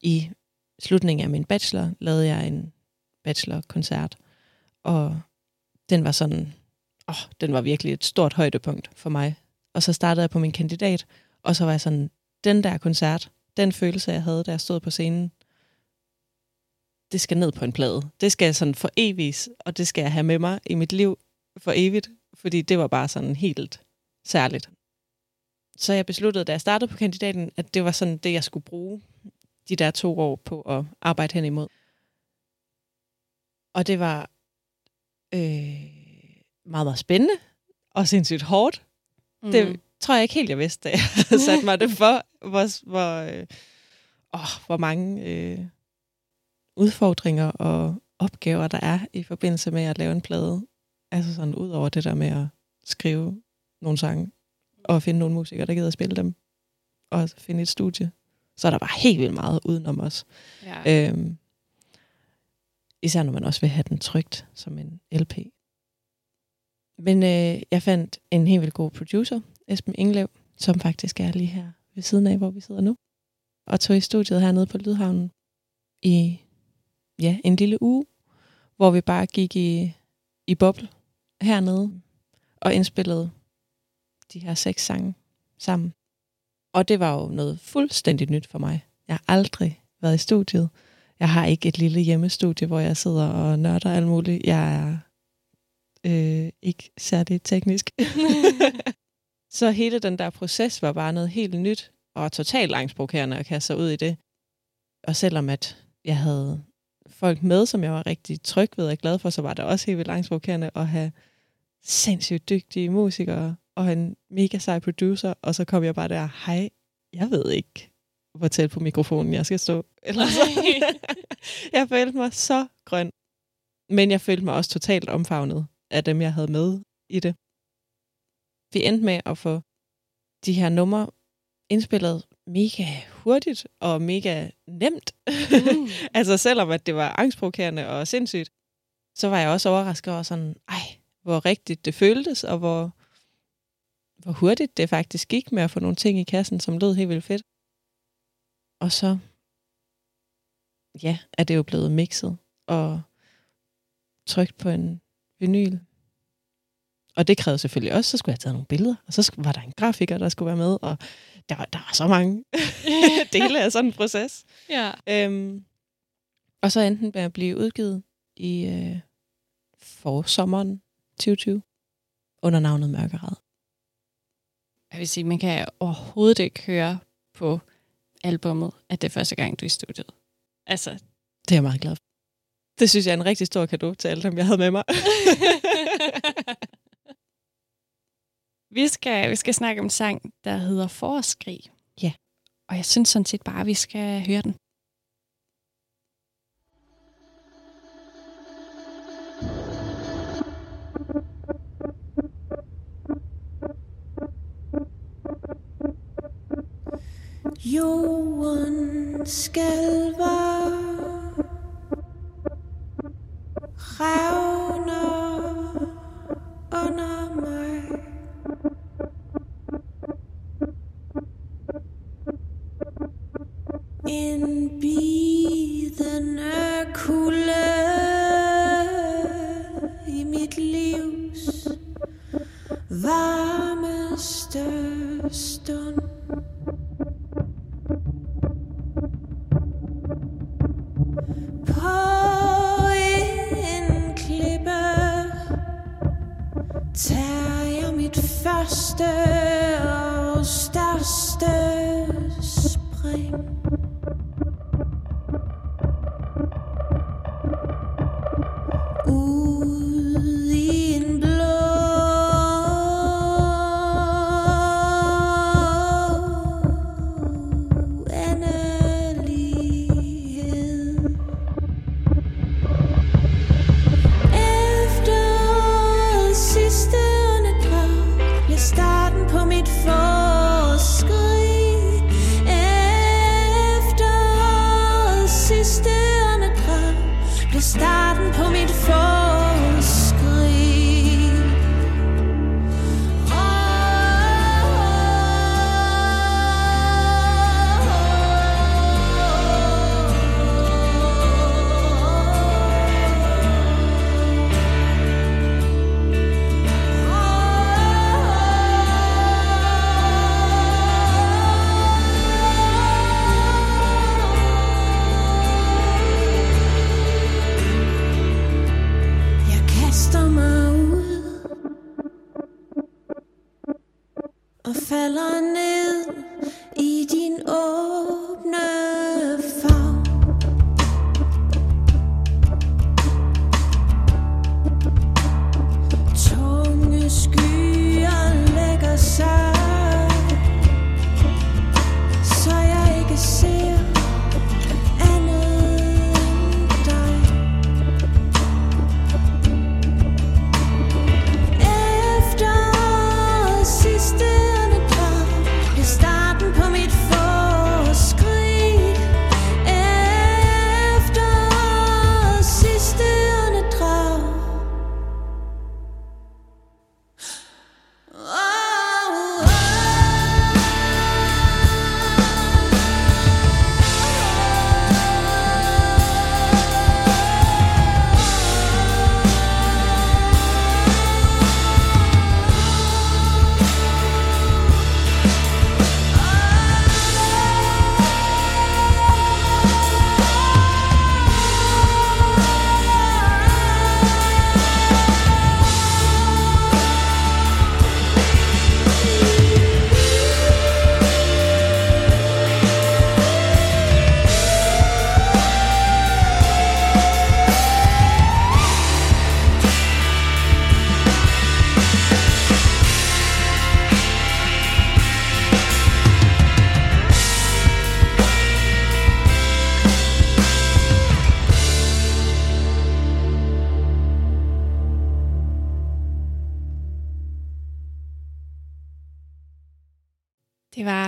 I slutningen af min bachelor lavede jeg en bachelorkoncert, og den var sådan, åh, den var virkelig et stort højdepunkt for mig. Og så startede jeg på min kandidat, og så var jeg sådan, den der koncert, den følelse, jeg havde, da jeg stod på scenen, det skal ned på en plade. Det skal sådan for evigt, og det skal jeg have med mig i mit liv for evigt, fordi det var bare sådan helt særligt. Så jeg besluttede, da jeg startede på kandidaten, at det var sådan det, jeg skulle bruge de der to år på at arbejde hen imod. Og det var øh, meget, meget spændende og sindssygt hårdt.
Mm.
Det tror jeg ikke helt, jeg vidste, da jeg <laughs> satte mig det for, hvor, hvor, øh, åh, hvor mange øh, udfordringer og opgaver, der er i forbindelse med at lave en plade. Altså sådan ud over det der med at skrive nogle sange, og finde nogle musikere, der gider at spille dem, og finde et studie. Så er der bare helt vildt meget udenom os.
ja.
Øhm, især når man også vil have den trygt som en LP. Men øh, jeg fandt en helt vildt god producer, Esben Inglev, som faktisk er lige her ved siden af, hvor vi sidder nu. og tog i studiet hernede på Lydhavnen i ja, en lille uge, hvor vi bare gik i, i boble hernede og indspillede de her seks sange sammen. Og det var jo noget fuldstændig nyt for mig. Jeg har aldrig været i studiet. Jeg har ikke et lille hjemmestudie, hvor jeg sidder og nørder alt muligt. Jeg er øh, ikke særlig teknisk. <laughs> så hele den der proces var bare noget helt nyt og totalt angstprovokerende at kaste sig ud i det. Og selvom at jeg havde folk med, som jeg var rigtig tryg ved og glad for, så var det også helt vildt angstprovokerende at have sindssygt dygtige musikere og en mega sej producer, og så kom jeg bare der, hej, jeg ved ikke, hvor tæt på mikrofonen jeg skal stå. Eller så. <laughs> jeg følte mig så grøn. Men jeg følte mig også totalt omfavnet af dem, jeg havde med i det. Vi endte med at få de her numre indspillet mega hurtigt og mega nemt. Mm. <laughs> altså selvom at det var angstprovokerende og sindssygt, så var jeg også overrasket over sådan, ej, hvor rigtigt det føltes, og hvor, hvor hurtigt det faktisk gik med at få nogle ting i kassen, som lød helt vildt fedt. Og så, ja, er det jo blevet mixet og trykt på en vinyl. Og det krævede selvfølgelig også, så skulle jeg have taget nogle billeder, og så var der en grafiker, der skulle være med, og der var, der var så mange <laughs> dele af sådan en proces.
Ja.
Øhm, og så enten med at blive udgivet i øh, forsommeren 2020 under navnet Mørkerad.
Jeg vil sige, man kan overhovedet ikke høre på albummet, at det er første gang, du er i studiet. Altså,
Det er jeg meget glad for. Det synes jeg er en rigtig stor gave til alle dem, jeg havde med mig. <laughs>
vi skal, vi skal snakke om en sang, der hedder Forårskrig.
Ja.
Og jeg synes sådan set bare, at vi skal høre den.
Jorden skælver Ravner under mig. En bidende kulde i mit livs varmeste stund. Første og største spring.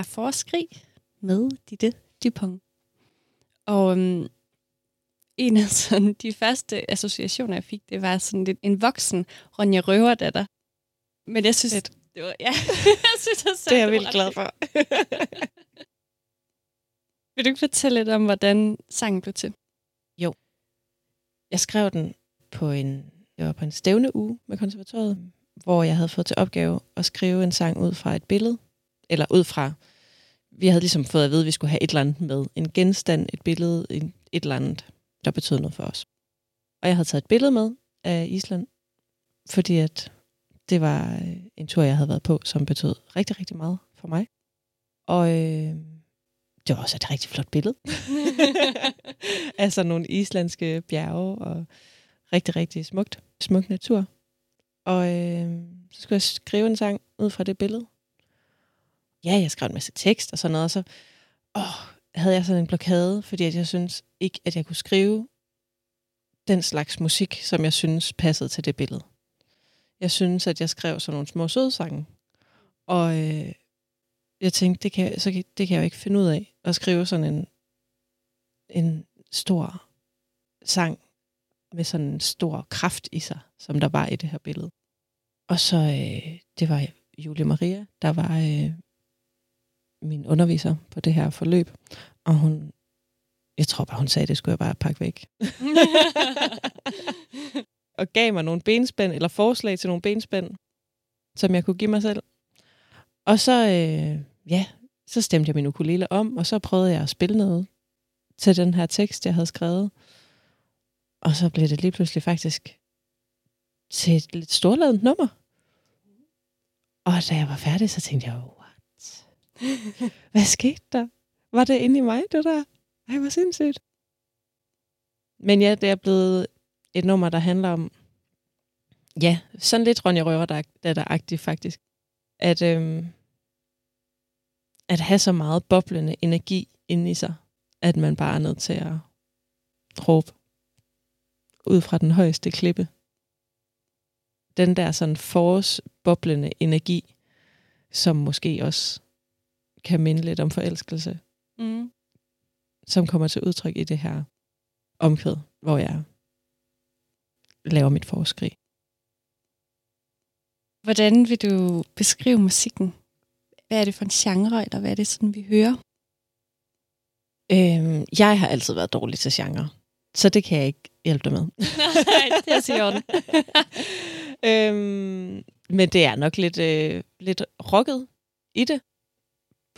Forskrig
med Ditte Dupont. Og um, en af sådan, de første associationer, jeg fik, det var sådan lidt en voksen Ronja Røverdatter. Men jeg synes,
Fedt.
det var, <laughs> ja, jeg synes, det,
Det er jeg vildt glad for. <laughs>
Vil du ikke fortælle lidt om, hvordan sangen blev til?
Jeg skrev den på en, det var på en stævne uge med konservatoriet, hvor jeg havde fået til opgave at skrive en sang ud fra et billede, eller ud fra, vi havde ligesom fået at vide, at vi skulle have et eller andet med. En genstand, et billede, en, et eller andet, der betød noget for os. Og jeg havde taget et billede med af Island, fordi at det var øh, en tur, jeg havde været på, som betød rigtig, rigtig meget for mig. Og øh, det var også et rigtig flot billede. <laughs> <laughs> altså nogle islandske bjerge og rigtig, rigtig smukt, smuk natur. Og øh, så skulle jeg skrive en sang ud fra det billede. Ja, jeg skrev en masse tekst og sådan noget, og så åh, havde jeg sådan en blokade, fordi at jeg synes ikke, at jeg kunne skrive den slags musik, som jeg synes passede til det billede. Jeg synes, at jeg skrev sådan nogle små sødsange, og øh, jeg tænkte, det kan, så det kan jeg jo ikke finde ud af, at skrive sådan en, en stor sang med sådan en stor kraft i sig, som der var i det her billede. Og så, øh, det var Julie Maria, der var øh, min underviser på det her forløb, og hun, jeg tror bare, hun sagde, det skulle jeg bare pakke væk. <laughs> og gav mig nogle benspænd, eller forslag til nogle benspænd, som jeg kunne give mig selv. Og så, øh, ja, så stemte jeg min ukulele om, og så prøvede jeg at spille noget til den her tekst, jeg havde skrevet. Og så blev det lige pludselig faktisk til et lidt storladet nummer. Og da jeg var færdig, så tænkte jeg? <laughs> Hvad skete der? Var det inde i mig, det der? Ej, hvor sindssygt. Men ja, det er blevet et nummer, der handler om, ja, sådan lidt Ronja Røver, der er agtigt faktisk. At, øhm, at have så meget boblende energi inde i sig, at man bare er nødt til at råbe ud fra den højeste klippe. Den der sådan forårsboblende energi, som måske også kan minde lidt om forelskelse,
mm.
som kommer til udtryk i det her omkvæd, hvor jeg laver mit forskrig.
Hvordan vil du beskrive musikken? Hvad er det for en genre, eller hvad er det sådan, vi hører?
Øhm, jeg har altid været dårlig til genre, så det kan jeg ikke hjælpe dig med. <laughs>
Nej, det er orden. <laughs>
øhm, men det er nok lidt, øh, lidt rocket i det,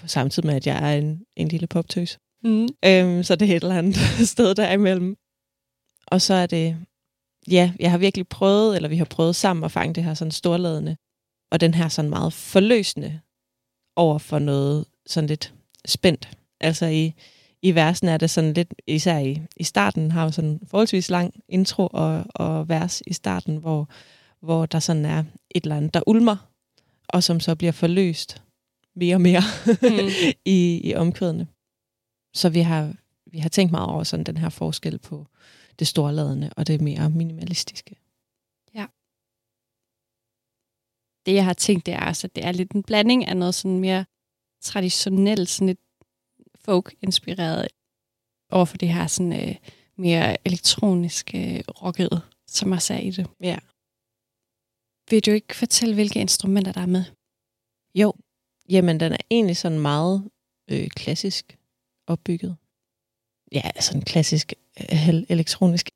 tid med, at jeg er en, en lille poptøs.
Mm.
Øhm, så det er et eller andet <laughs> sted derimellem. Og så er det, ja, jeg har virkelig prøvet, eller vi har prøvet sammen at fange det her sådan storladende, og den her sådan meget forløsende over for noget sådan lidt spændt. Altså i, i versen er det sådan lidt, især i, i starten, har jo sådan forholdsvis lang intro og, og vers i starten, hvor, hvor der sådan er et eller andet, der ulmer, og som så bliver forløst mere og mere
Mm. <laughs>
i, i omkvædene. Så vi har, vi har tænkt meget over sådan den her forskel på det storladende og det mere minimalistiske.
Det, jeg har tænkt, det er, altså, det er lidt en blanding af noget sådan mere traditionelt, sådan lidt folk-inspireret, over for det her sådan, øh, mere elektroniske øh, rocket, som også er i det.
Ja.
Vil du ikke fortælle, hvilke instrumenter der er med?
Jo, jamen den er egentlig sådan meget øh, klassisk opbygget. Ja, sådan klassisk øh, elektronisk.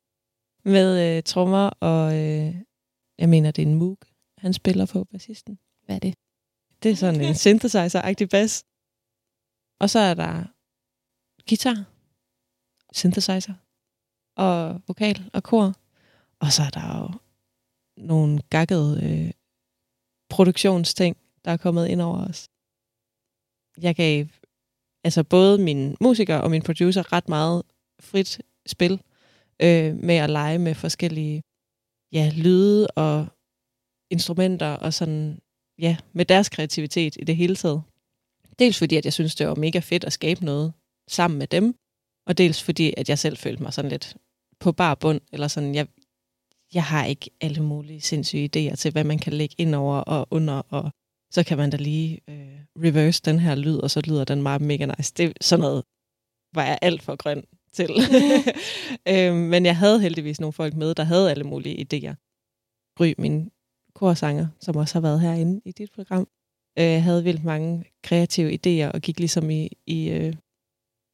Med øh, trommer og, øh, jeg mener, det er en Moog, han spiller på bassisten.
Hvad er det?
Det er sådan en synthesizer-agtig bass. Og så er der guitar, synthesizer, og vokal og kor. Og så er der jo nogle gakkede øh, produktionsting, der er kommet ind over os. Jeg gav altså både min musiker og min producer ret meget frit spil øh, med at lege med forskellige ja, lyde og instrumenter og sådan, ja, med deres kreativitet i det hele taget. Dels fordi, at jeg synes, det var mega fedt at skabe noget sammen med dem, og dels fordi, at jeg selv følte mig sådan lidt på bar bund, eller sådan, jeg, jeg har ikke alle mulige sindssyge idéer til, hvad man kan lægge ind over og under, og så kan man da lige øh, reverse den her lyd, og så lyder den meget mega nice. Det sådan noget, var jeg alt for grøn til. <laughs> øhm, men jeg havde heldigvis nogle folk med, der havde alle mulige idéer. Gry, min korsanger, som også har været herinde i dit program, øh, havde vildt mange kreative idéer, og gik ligesom i, i øh,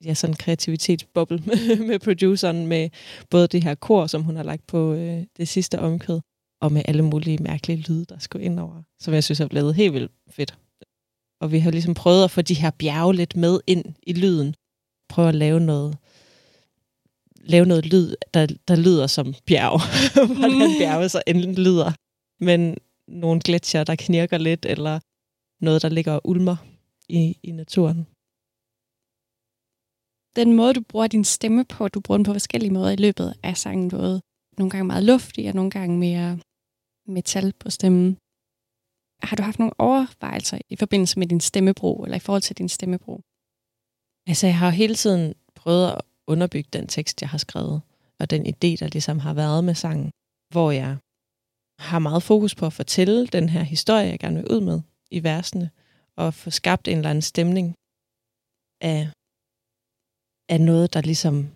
ja, sådan en kreativitetsboble <laughs> med produceren, med både det her kor, som hun har lagt på øh, det sidste omkød, og med alle mulige mærkelige lyde, der skulle ind over, som jeg synes er blevet helt vildt fedt. Og vi har ligesom prøvet at få de her bjerge lidt med ind i lyden. Prøve at lave noget, lave noget lyd, der, der lyder som bjerg. <laughs> Hvordan bjerge så endelig lyder. Men nogle gletsjer, der knirker lidt, eller noget, der ligger og ulmer i, i naturen.
Den måde, du bruger din stemme på, du bruger den på forskellige måder i løbet af sangen. Både nogle gange meget luftig, og nogle gange mere metal på stemmen. Har du haft nogle overvejelser i forbindelse med din stemmebrug, eller i forhold til din stemmebrug?
Altså, jeg har jo hele tiden prøvet at underbygge den tekst, jeg har skrevet, og den idé, der ligesom har været med sangen, hvor jeg har meget fokus på at fortælle den her historie, jeg gerne vil ud med i versene, og få skabt en eller anden stemning af, af noget, der ligesom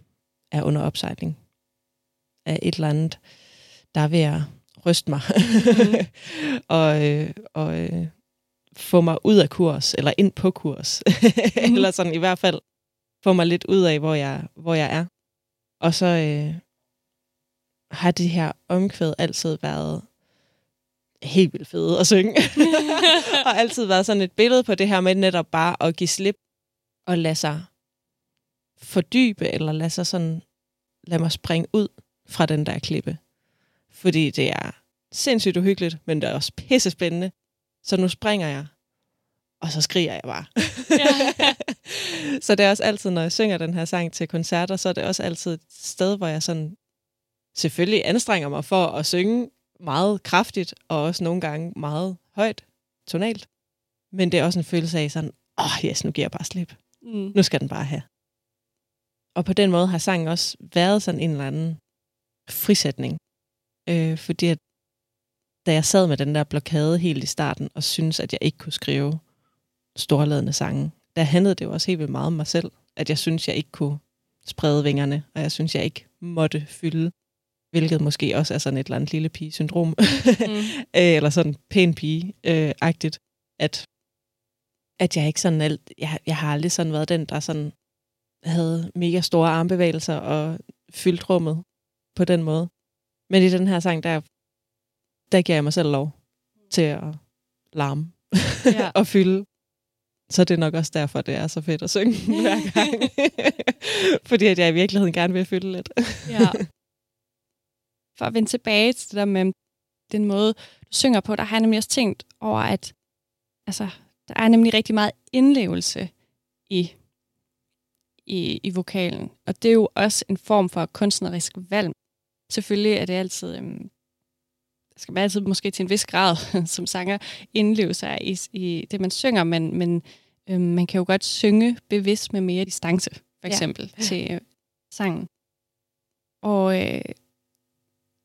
er under opsejling. Af et eller andet, der er ved at ryste mig. Mm. <laughs> og øh, og øh, få mig ud af kurs, eller ind på kurs. mm. <laughs> eller sådan i hvert fald få mig lidt ud af, hvor jeg, hvor jeg er. Og så øh, har det her omkvæd altid været helt vildt fede at synge. <laughs> og altid været sådan et billede på det her med netop bare at give slip og lade sig fordybe, eller lade sig sådan, lade mig springe ud fra den der klippe. Fordi det er sindssygt uhyggeligt, men det er også pisse spændende. Så nu springer jeg, og så skriger jeg bare. Ja. <laughs> så det er også altid, når jeg synger den her sang til koncerter, så er det også altid et sted, hvor jeg sådan selvfølgelig anstrenger mig for at synge meget kraftigt, og også nogle gange meget højt, tonalt. Men det er også en følelse af sådan, åh oh, yes, nu giver jeg bare slip. Mm. Nu skal den bare have. Og på den måde har sangen også været sådan en eller anden frisætning. Øh, fordi at, da jeg sad med den der blokade helt i starten, og synes at jeg ikke kunne skrive storladende sange, der handlede det jo også helt vildt meget om mig selv. At jeg synes, jeg ikke kunne sprede vingerne, og jeg synes, jeg ikke måtte fylde hvilket måske også er sådan et eller andet lille pige-syndrom, <laughs> mm. Øh, eller sådan pæn pige-agtigt, at, at jeg ikke sådan alt, jeg, jeg har aldrig sådan været den, der sådan havde mega store armbevægelser og fyldt rummet på den måde. Men i den her sang, der, der giver jeg mig selv lov til at larme ja. <laughs> og fylde. Så det er nok også derfor, det er så fedt at synge <laughs> hver gang. Fordi at jeg i virkeligheden gerne vil fylde lidt. ja
for at vende tilbage til det der med den måde, du synger på, der har jeg nemlig også tænkt over, at altså, der er nemlig rigtig meget indlevelse i, i, i vokalen. Og det er jo også en form for kunstnerisk valg. Selvfølgelig er det altid, øhm, skal man altid måske til en vis grad <laughs> som sanger indleve sig i, i det, man synger, men, men øhm, man kan jo godt synge bevidst med mere distance, for eksempel, ja. <laughs> til øh, sangen. Og øh,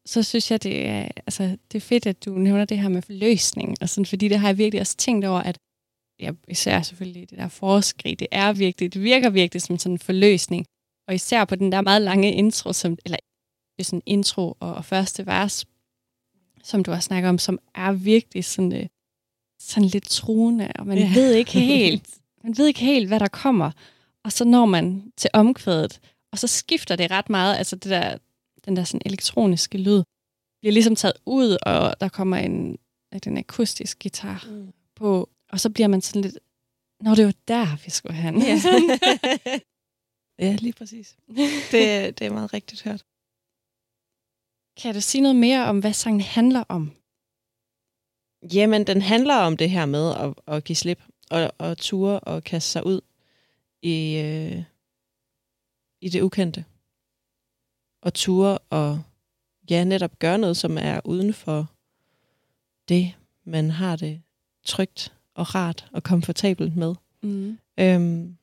så synes jeg, det er, altså, det er fedt, at du nævner det her med forløsning, og sådan, fordi det har jeg virkelig også tænkt over, at ja, især selvfølgelig det der forskrig, det er virkelig, det virker virkelig som sådan en forløsning. Og især på den der meget lange intro, som, eller er sådan intro og, og første vers, som du har snakket om, som er virkelig sådan, øh, sådan lidt truende, og man ja. ved ikke helt, <laughs> man ved ikke helt, hvad der kommer. Og så når man til omkvædet, og så skifter det ret meget, altså det der, den der sådan elektroniske lyd, bliver ligesom taget ud, og der kommer en, den akustisk guitar mm. på, og så bliver man sådan lidt, når det var der, vi skulle have
Ja, <laughs> <laughs> ja lige præcis. Det, det er meget rigtigt hørt.
Kan du sige noget mere om, hvad sangen handler om?
Jamen, den handler om det her med at, at give slip og, og ture og kaste sig ud i, øh, i det ukendte og ture og ja, netop gøre noget, som er uden for det, man har det trygt og rart og komfortabelt med. Mm. Øhm,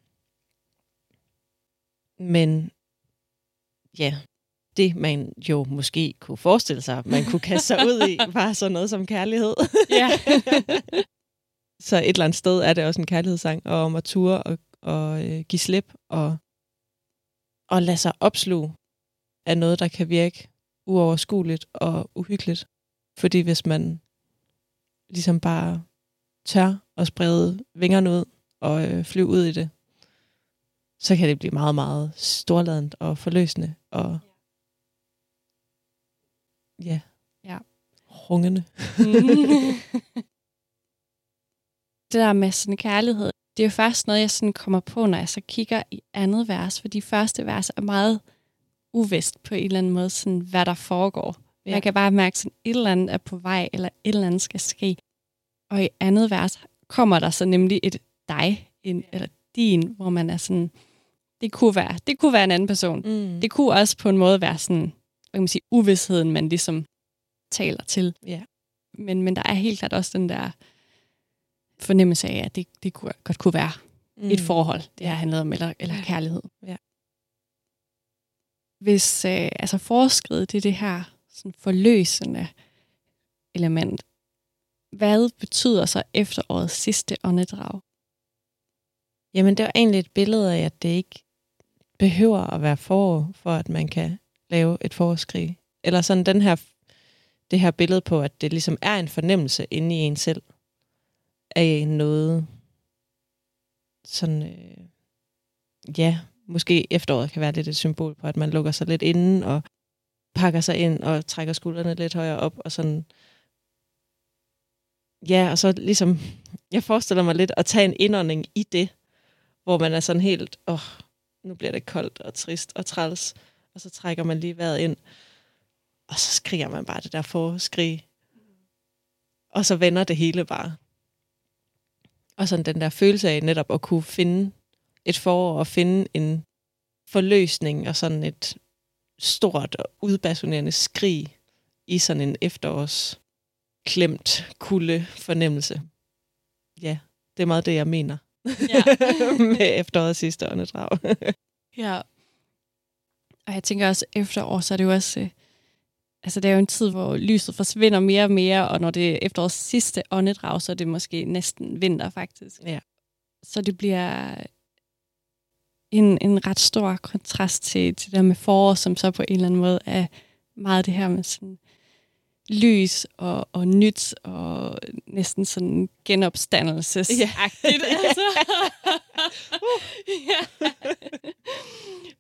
men ja, det man jo måske kunne forestille sig, man kunne kaste sig ud i, <laughs> var sådan noget som kærlighed. ja. <laughs> Så et eller andet sted er det også en kærlighedssang, og om at ture og, og øh, give slip, og, og lade sig opsluge af noget, der kan virke uoverskueligt og uhyggeligt. Fordi hvis man ligesom bare tør at sprede vingerne ud og øh, flyve ud i det, så kan det blive meget, meget storladent og forløsende og ja,
Ja.
rungende. <laughs>
det der med sådan kærlighed, det er jo først noget, jeg sådan kommer på, når jeg så kigger i andet vers, for de første vers er meget uvist på en eller anden måde, sådan, hvad der foregår. Ja. Jeg kan bare mærke, sådan et eller andet er på vej, eller et eller andet skal ske. Og i andet vers kommer der så nemlig et dig, en, eller din, hvor man er sådan, det kunne være, det kunne være en anden person.
Mm.
Det kunne også på en måde være sådan, kan man sige, uvidsheden, man ligesom taler til.
Ja.
Men, men der er helt klart også den der fornemmelse af, at det, det kunne, godt kunne være mm. et forhold, det her handlede om, eller, eller kærlighed.
Ja.
Hvis øh, altså forskridt det det her sådan forløsende element, hvad betyder så efterårets sidste åndedrag?
Jamen, det var egentlig et billede af, at det ikke behøver at være forår, for at man kan lave et forårskrig. Eller sådan den her, det her billede på, at det ligesom er en fornemmelse inde i en selv af noget, sådan, øh, ja, måske efteråret kan være lidt et symbol på, at man lukker sig lidt inden og pakker sig ind og trækker skuldrene lidt højere op og sådan, ja, og så ligesom, jeg forestiller mig lidt at tage en indånding i det, hvor man er sådan helt, åh, oh, nu bliver det koldt og trist og træls, og så trækker man lige vejret ind, og så skriger man bare det der forskrig, og så vender det hele bare. Og sådan den der følelse af netop at kunne finde et forår og finde en forløsning og sådan et stort og udbasunerende skrig i sådan en efterårs klemt kulde fornemmelse. Ja, det er meget det, jeg mener
Ja. <laughs>
med efterårets sidste åndedrag.
ja. Og jeg tænker også, efterår, så er det jo også... Øh, altså, det er jo en tid, hvor lyset forsvinder mere og mere, og når det er efterårets sidste åndedrag, så er det måske næsten vinter, faktisk.
Ja.
Så det bliver en, en ret stor kontrast til, til det der med forår, som så på en eller anden måde er meget det her med sådan lys og, og nyt og næsten sådan genopstandelsesagtigt.
Ja. <laughs>
altså. ja.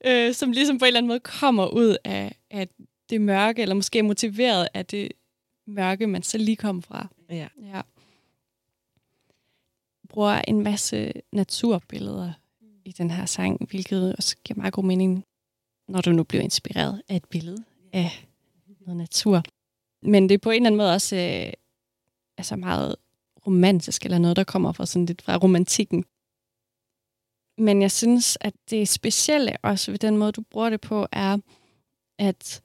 øh, som ligesom på en eller anden måde kommer ud af, af det mørke, eller måske er motiveret af det mørke, man så lige kom fra.
ja.
Ja. Bruger en masse naturbilleder i den her sang, hvilket også giver meget god mening, når du nu bliver inspireret af et billede af noget natur. Men det er på en eller anden måde også øh, altså meget romantisk, eller noget, der kommer fra sådan lidt fra romantikken. Men jeg synes, at det specielle også ved den måde, du bruger det på, er, at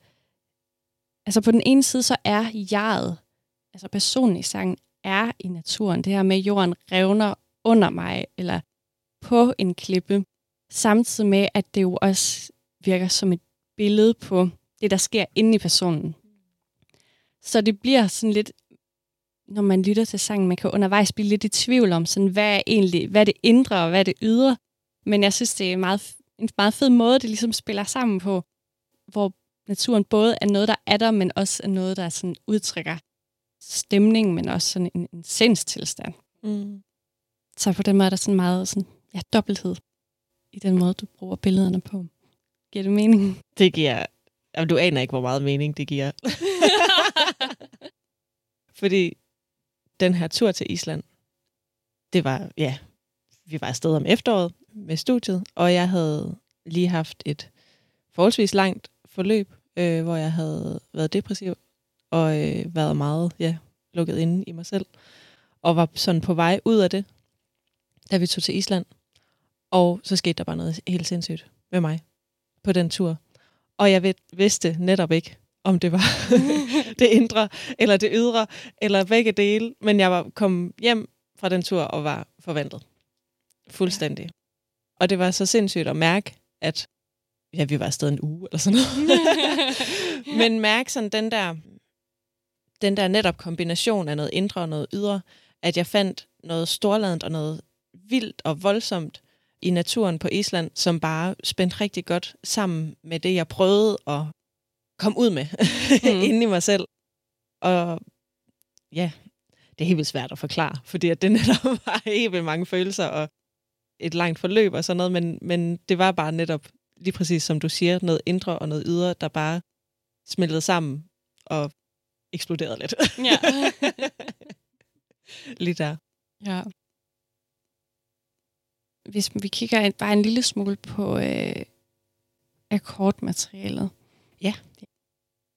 altså på den ene side, så er jeget, altså personen i sangen, er i naturen. Det her med, at jorden revner under mig, eller på en klippe, samtidig med, at det jo også virker som et billede på det, der sker inde i personen. Så det bliver sådan lidt, når man lytter til sangen, man kan undervejs blive lidt i tvivl om, sådan, hvad er egentlig, hvad er det indre og hvad er det ydre. Men jeg synes, det er meget, en meget fed måde, det ligesom spiller sammen på, hvor naturen både er noget, der er der, men også er noget, der sådan udtrykker stemning, men også sådan en, en sindstilstand.
Mm.
Så på den måde er der sådan meget sådan, ja, dobbelthed i den måde, du bruger billederne på. Giver det mening?
Det giver... Jamen, du aner ikke, hvor meget mening det giver. <laughs> <laughs> Fordi den her tur til Island, det var, ja, vi var afsted om efteråret med studiet, og jeg havde lige haft et forholdsvis langt forløb, øh, hvor jeg havde været depressiv og øh, været meget ja, lukket inde i mig selv, og var sådan på vej ud af det, da vi tog til Island. Og så skete der bare noget helt sindssygt med mig på den tur. Og jeg vidste netop ikke, om det var <laughs> det indre, eller det ydre, eller begge dele. Men jeg var kom hjem fra den tur og var forvandlet. Fuldstændig. Og det var så sindssygt at mærke, at ja, vi var afsted en uge eller sådan noget. <laughs> Men mærke sådan den der, den der netop kombination af noget indre og noget ydre, at jeg fandt noget storladent og noget vildt og voldsomt i naturen på Island, som bare spændte rigtig godt sammen med det, jeg prøvede at komme ud med <laughs> mm. inde i mig selv. Og ja, det er helt vildt svært at forklare, fordi at det <laughs> netop var helt vildt mange følelser og et langt forløb og sådan noget, men, men det var bare netop, lige præcis som du siger, noget indre og noget ydre, der bare smeltede sammen og eksploderede lidt.
Ja. <laughs>
lige der.
ja. Hvis vi kigger bare en lille smule på øh, akkordmaterialet.
Ja.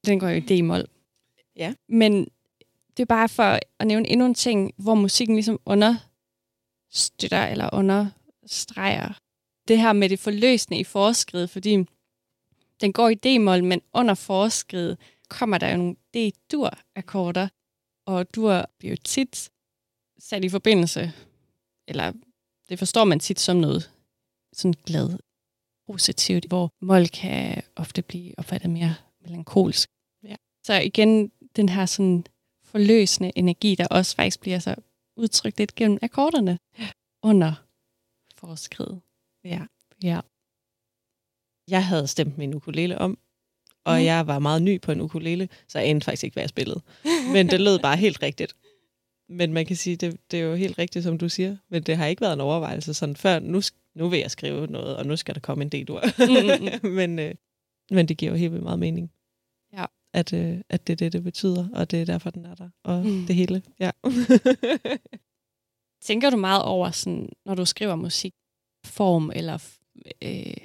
Den går jo i D-mol.
Ja.
Men det er bare for at nævne endnu en ting, hvor musikken ligesom understøtter eller understreger det her med det forløsende i forskridt, fordi den går i D-mol, men under forskridt kommer der jo nogle D-dur-akkorder, og dur bliver jo tit sat i forbindelse, eller det forstår man tit som noget sådan glad, positivt, hvor mol kan ofte blive opfattet mere melankolsk.
Ja.
Så igen, den her sådan forløsende energi, der også faktisk bliver så udtrykt lidt gennem akkorderne under forskridt.
Ja.
Ja.
Jeg havde stemt min ukulele om, og
Mm.
jeg var meget ny på en ukulele, så jeg anede faktisk ikke, hvad jeg spillede. Men det lød bare helt rigtigt. Men man kan sige, det, det er jo helt rigtigt, som du siger. Men det har ikke været en overvejelse sådan før. Nu, nu vil jeg skrive noget, og nu skal der komme en del ord.
Mm, <laughs>
men, øh, men det giver jo helt vildt meget mening.
Ja.
At, øh, at det er det, det betyder, og det er derfor, den er der. Og
Mm.
mm. det hele. Ja. <laughs>
Tænker du meget over, sådan, når du skriver musik, form, eller øh,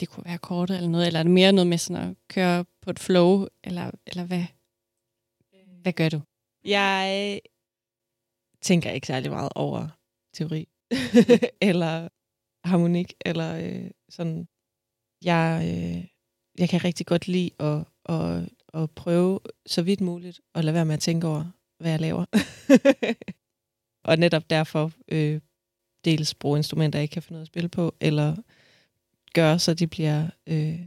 det kunne være kortet eller noget, eller er det mere noget med sådan at køre på et flow, eller, eller hvad? Hvad gør du?
Jeg tænker ikke særlig meget over teori, <laughs> eller harmonik, eller øh, sådan. Jeg, øh, jeg kan rigtig godt lide at, at, at prøve så vidt muligt at lade være med at tænke over, hvad jeg laver. <laughs> og netop derfor øh, dels bruge instrumenter, jeg ikke kan finde noget at spille på, eller gøre, så de bliver øh,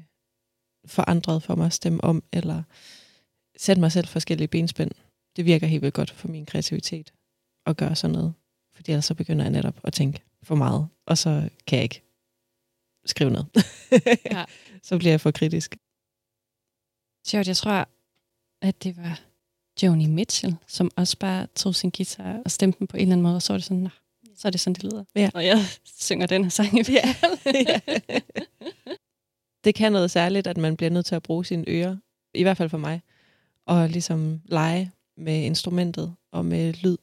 forandret for mig at stemme om, eller sætte mig selv forskellige benspænd det virker helt vildt godt for min kreativitet at gøre sådan noget. Fordi ellers så begynder jeg netop at tænke for meget, og så kan jeg ikke skrive noget. <laughs>
Ja.
Så bliver jeg for kritisk.
Sjovt, jeg tror, at det var Joni Mitchell, som også bare tog sin guitar og stemte den på en eller anden måde, og så var det sådan, Nå, så er det sådan, det lyder.
Ja.
Og jeg synger den her sang i fald. <laughs>
det kan noget særligt, at man bliver nødt til at bruge sine ører, i hvert fald for mig, og ligesom lege med instrumentet og med lyd,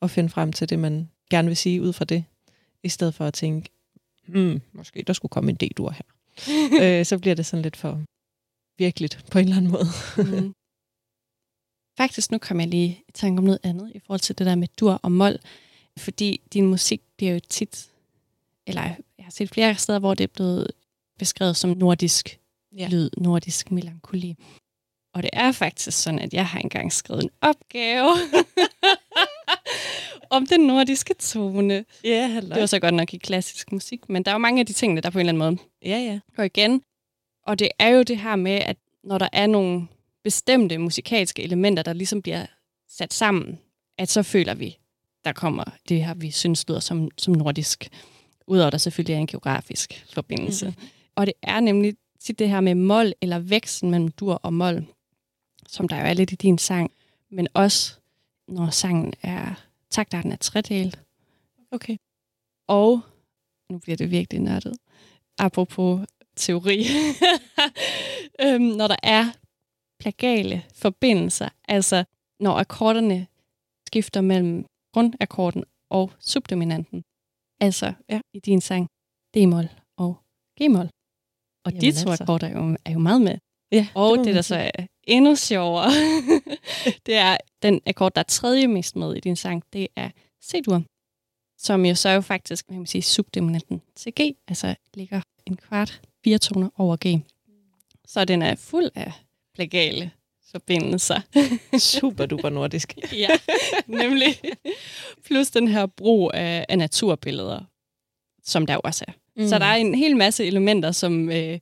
og finde frem til det, man gerne vil sige ud fra det, i stedet for at tænke, hmm, måske der skulle komme en D-dur her. <laughs> øh, så bliver det sådan lidt for virkeligt på en eller anden måde.
Mm. Faktisk, nu kommer jeg lige i tanke om noget andet i forhold til det der med dur og mol. Fordi din musik bliver jo tit, eller jeg har set flere steder, hvor det er blevet beskrevet som nordisk
ja.
lyd, nordisk melankoli. Og det er faktisk sådan, at jeg har engang skrevet en opgave <laughs> om den nordiske tone.
Ja, hallo.
Det var så godt nok i klassisk musik, men der er jo mange af de ting, der på en eller anden måde
Ja, ja.
går igen. Og det er jo det her med, at når der er nogle bestemte musikalske elementer, der ligesom bliver sat sammen, at så føler vi, der kommer det her, vi synes lyder som, som nordisk. Udover der selvfølgelig er en geografisk forbindelse. Mm. Og det er nemlig tit det her med mol eller væksten mellem dur og mol, som der jo er lidt i din sang, men også når sangen er taktarten er tredelt,
Okay.
og nu bliver det virkelig nørdet, apropos teori, <laughs> øhm, når der er plagale forbindelser, altså når akkorderne skifter mellem grundakkorden og subdominanten, altså
Ja.
i din sang D-mol og G-mol. Og
Jamen
de to
altså.
akkorder er jo, er jo meget med.
Ja,
Og det, det der så er endnu sjovere, <laughs> det er den akkord, der er tredje mest med i din sang, det er C-dur, som jo så jo faktisk, kan man sige, subdominanten til G, altså ligger en kvart fire toner over G. Så den er fuld af plagale forbindelser. <laughs>
super duper nordisk. <laughs>
ja, nemlig. Plus den her brug af, af naturbilleder, som der også er. Mm. Så der er en hel masse elementer, som... Øh,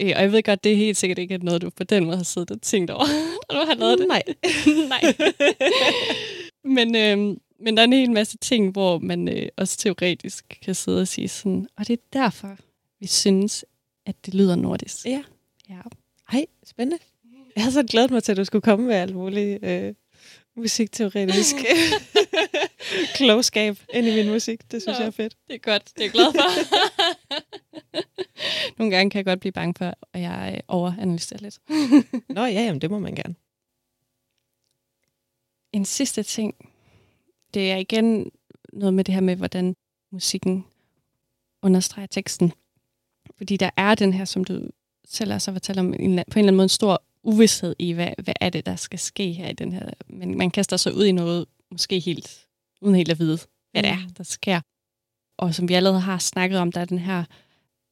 øh, og jeg ved godt, det er helt sikkert ikke noget, du på den måde har siddet og tænkt over, <laughs> når du har lavet det.
Nej. <laughs>
Nej. <laughs> men, øh, Men der er en hel masse ting, hvor man øh, også teoretisk kan sidde og sige sådan, og det er derfor, vi synes, at det lyder nordisk.
Ja.
ja.
Ej, spændende. Jeg har så glædet mig til, at du skulle komme med alt muligt øh, musikteoretisk klogskab ind i min musik. Det synes
Nå.
jeg er fedt.
Det er godt, det er jeg glad for. Nogle gange kan jeg godt blive bange for, at jeg øh, overanalyserer lidt.
Nå ja, jamen, det må man gerne.
En sidste ting, det er igen noget med det her med, hvordan musikken understreger teksten. Fordi der er den her, som du selv også har fortalt om, en, på en eller anden måde en stor uvidshed i, hvad, hvad er det, der skal ske her i den her. Men man kaster sig ud i noget, måske helt, uden helt at vide, hvad det er,
Mm.
der sker. Og som vi allerede har snakket om, der er den her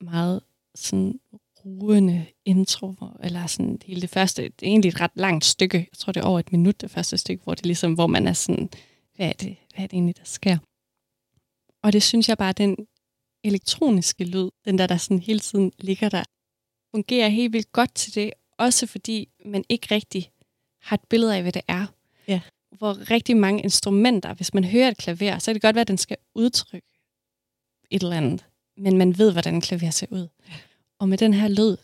meget sådan ruende intro, eller sådan hele det første, det er egentlig et ret langt stykke, jeg tror det er over et minut, det første stykke, hvor det ligesom, hvor man er sådan, hvad er det, hvad er det egentlig, der sker? Og det synes jeg bare, den elektroniske lyd, den der, der sådan hele tiden ligger der, fungerer helt vildt godt til det, også fordi man ikke rigtig har et billede af, hvad det er.
Ja.
Hvor rigtig mange instrumenter, hvis man hører et klaver, så kan det godt være, at den skal udtrykke et eller andet, men man ved, hvordan klaver ser ud.
Ja.
Og med den her lyd,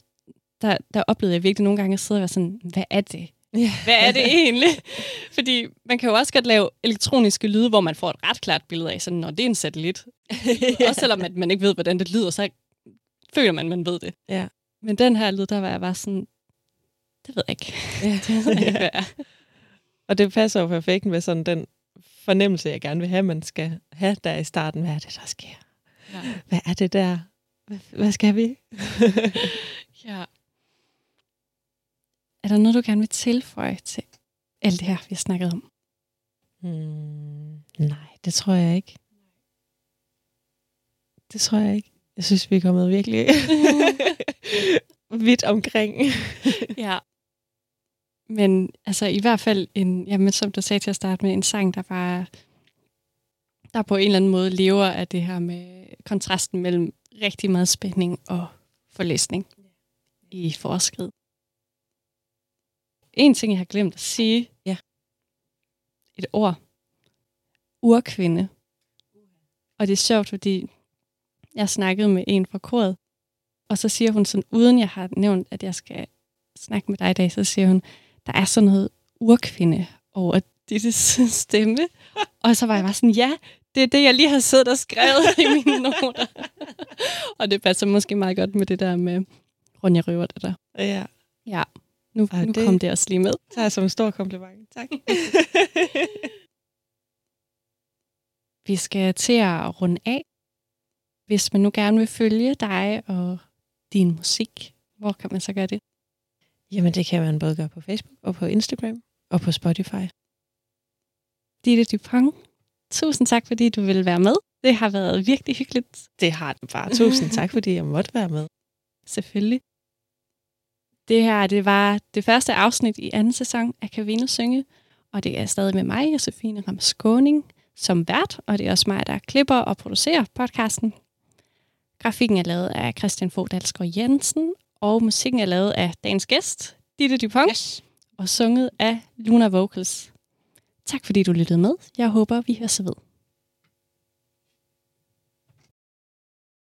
der, der oplevede jeg virkelig nogle gange at sidde og være sådan, hvad er det?
Ja.
Hvad er det egentlig? Fordi man kan jo også godt lave elektroniske lyde, hvor man får et ret klart billede af, sådan, når det er en satellit. <laughs> ja. Også selvom at man ikke ved, hvordan det lyder, så føler man, man ved det.
Ja.
Men den her lyd, der var jeg bare sådan, det ved jeg ikke.
Ja. <laughs>
Det ved jeg ikke, hvad er.
Og det passer jo perfekt med sådan den fornemmelse, jeg gerne vil have, man skal have der i starten. Hvad er det, der sker?
Ja.
Hvad er det der? Hvad, hvad skal vi? <laughs>
ja. Er der noget, du gerne vil tilføje til alt det her, vi har snakket om?
Hmm, nej, det tror jeg ikke. Det tror jeg ikke. Jeg synes, vi er kommet virkelig <laughs> vidt omkring. <laughs>
ja. Men altså i hvert fald, en, jamen, som du sagde til at starte med, en sang, der bare der på en eller anden måde lever af det her med kontrasten mellem rigtig meget spænding og forlæsning i forskrid. En ting, jeg har glemt at sige.
Ja.
Et ord. Urkvinde. Og det er sjovt, fordi jeg snakkede med en fra koret, og så siger hun sådan, uden jeg har nævnt, at jeg skal snakke med dig i dag, så siger hun, der er sådan noget urkvinde over dit <laughs> stemme. Og så var jeg bare sådan, ja, det er det, jeg lige har siddet og skrevet i mine <laughs> noter. og det passer måske meget godt med det der med Ronja Røver, det der.
Ja,
Ja, nu,
Ej,
nu
det-
kom det også lige med.
tager jeg som en stor kompliment. Tak. <laughs>
Vi skal til at runde af. Hvis man nu gerne vil følge dig og din musik, hvor kan man så gøre det?
Jamen, det kan man både gøre på Facebook og på Instagram og på Spotify.
Ditte Dupont, tusind tak, fordi du ville være med. Det har været virkelig hyggeligt.
Det har det bare. Tusind tak, fordi jeg måtte være med. <laughs>
Selvfølgelig. Det her, det var det første afsnit i anden sæson af Kan Vino Synge, og det er stadig med mig, Josefine Ramskåning, som vært, og det er også mig, der klipper og producerer podcasten. Grafikken er lavet af Christian Fogh Dalsgaard Jensen, og musikken er lavet af dagens gæst, Ditte Dupont, yes. og sunget af Luna Vocals. Tak fordi du lyttede med. Jeg håber, vi høres ved.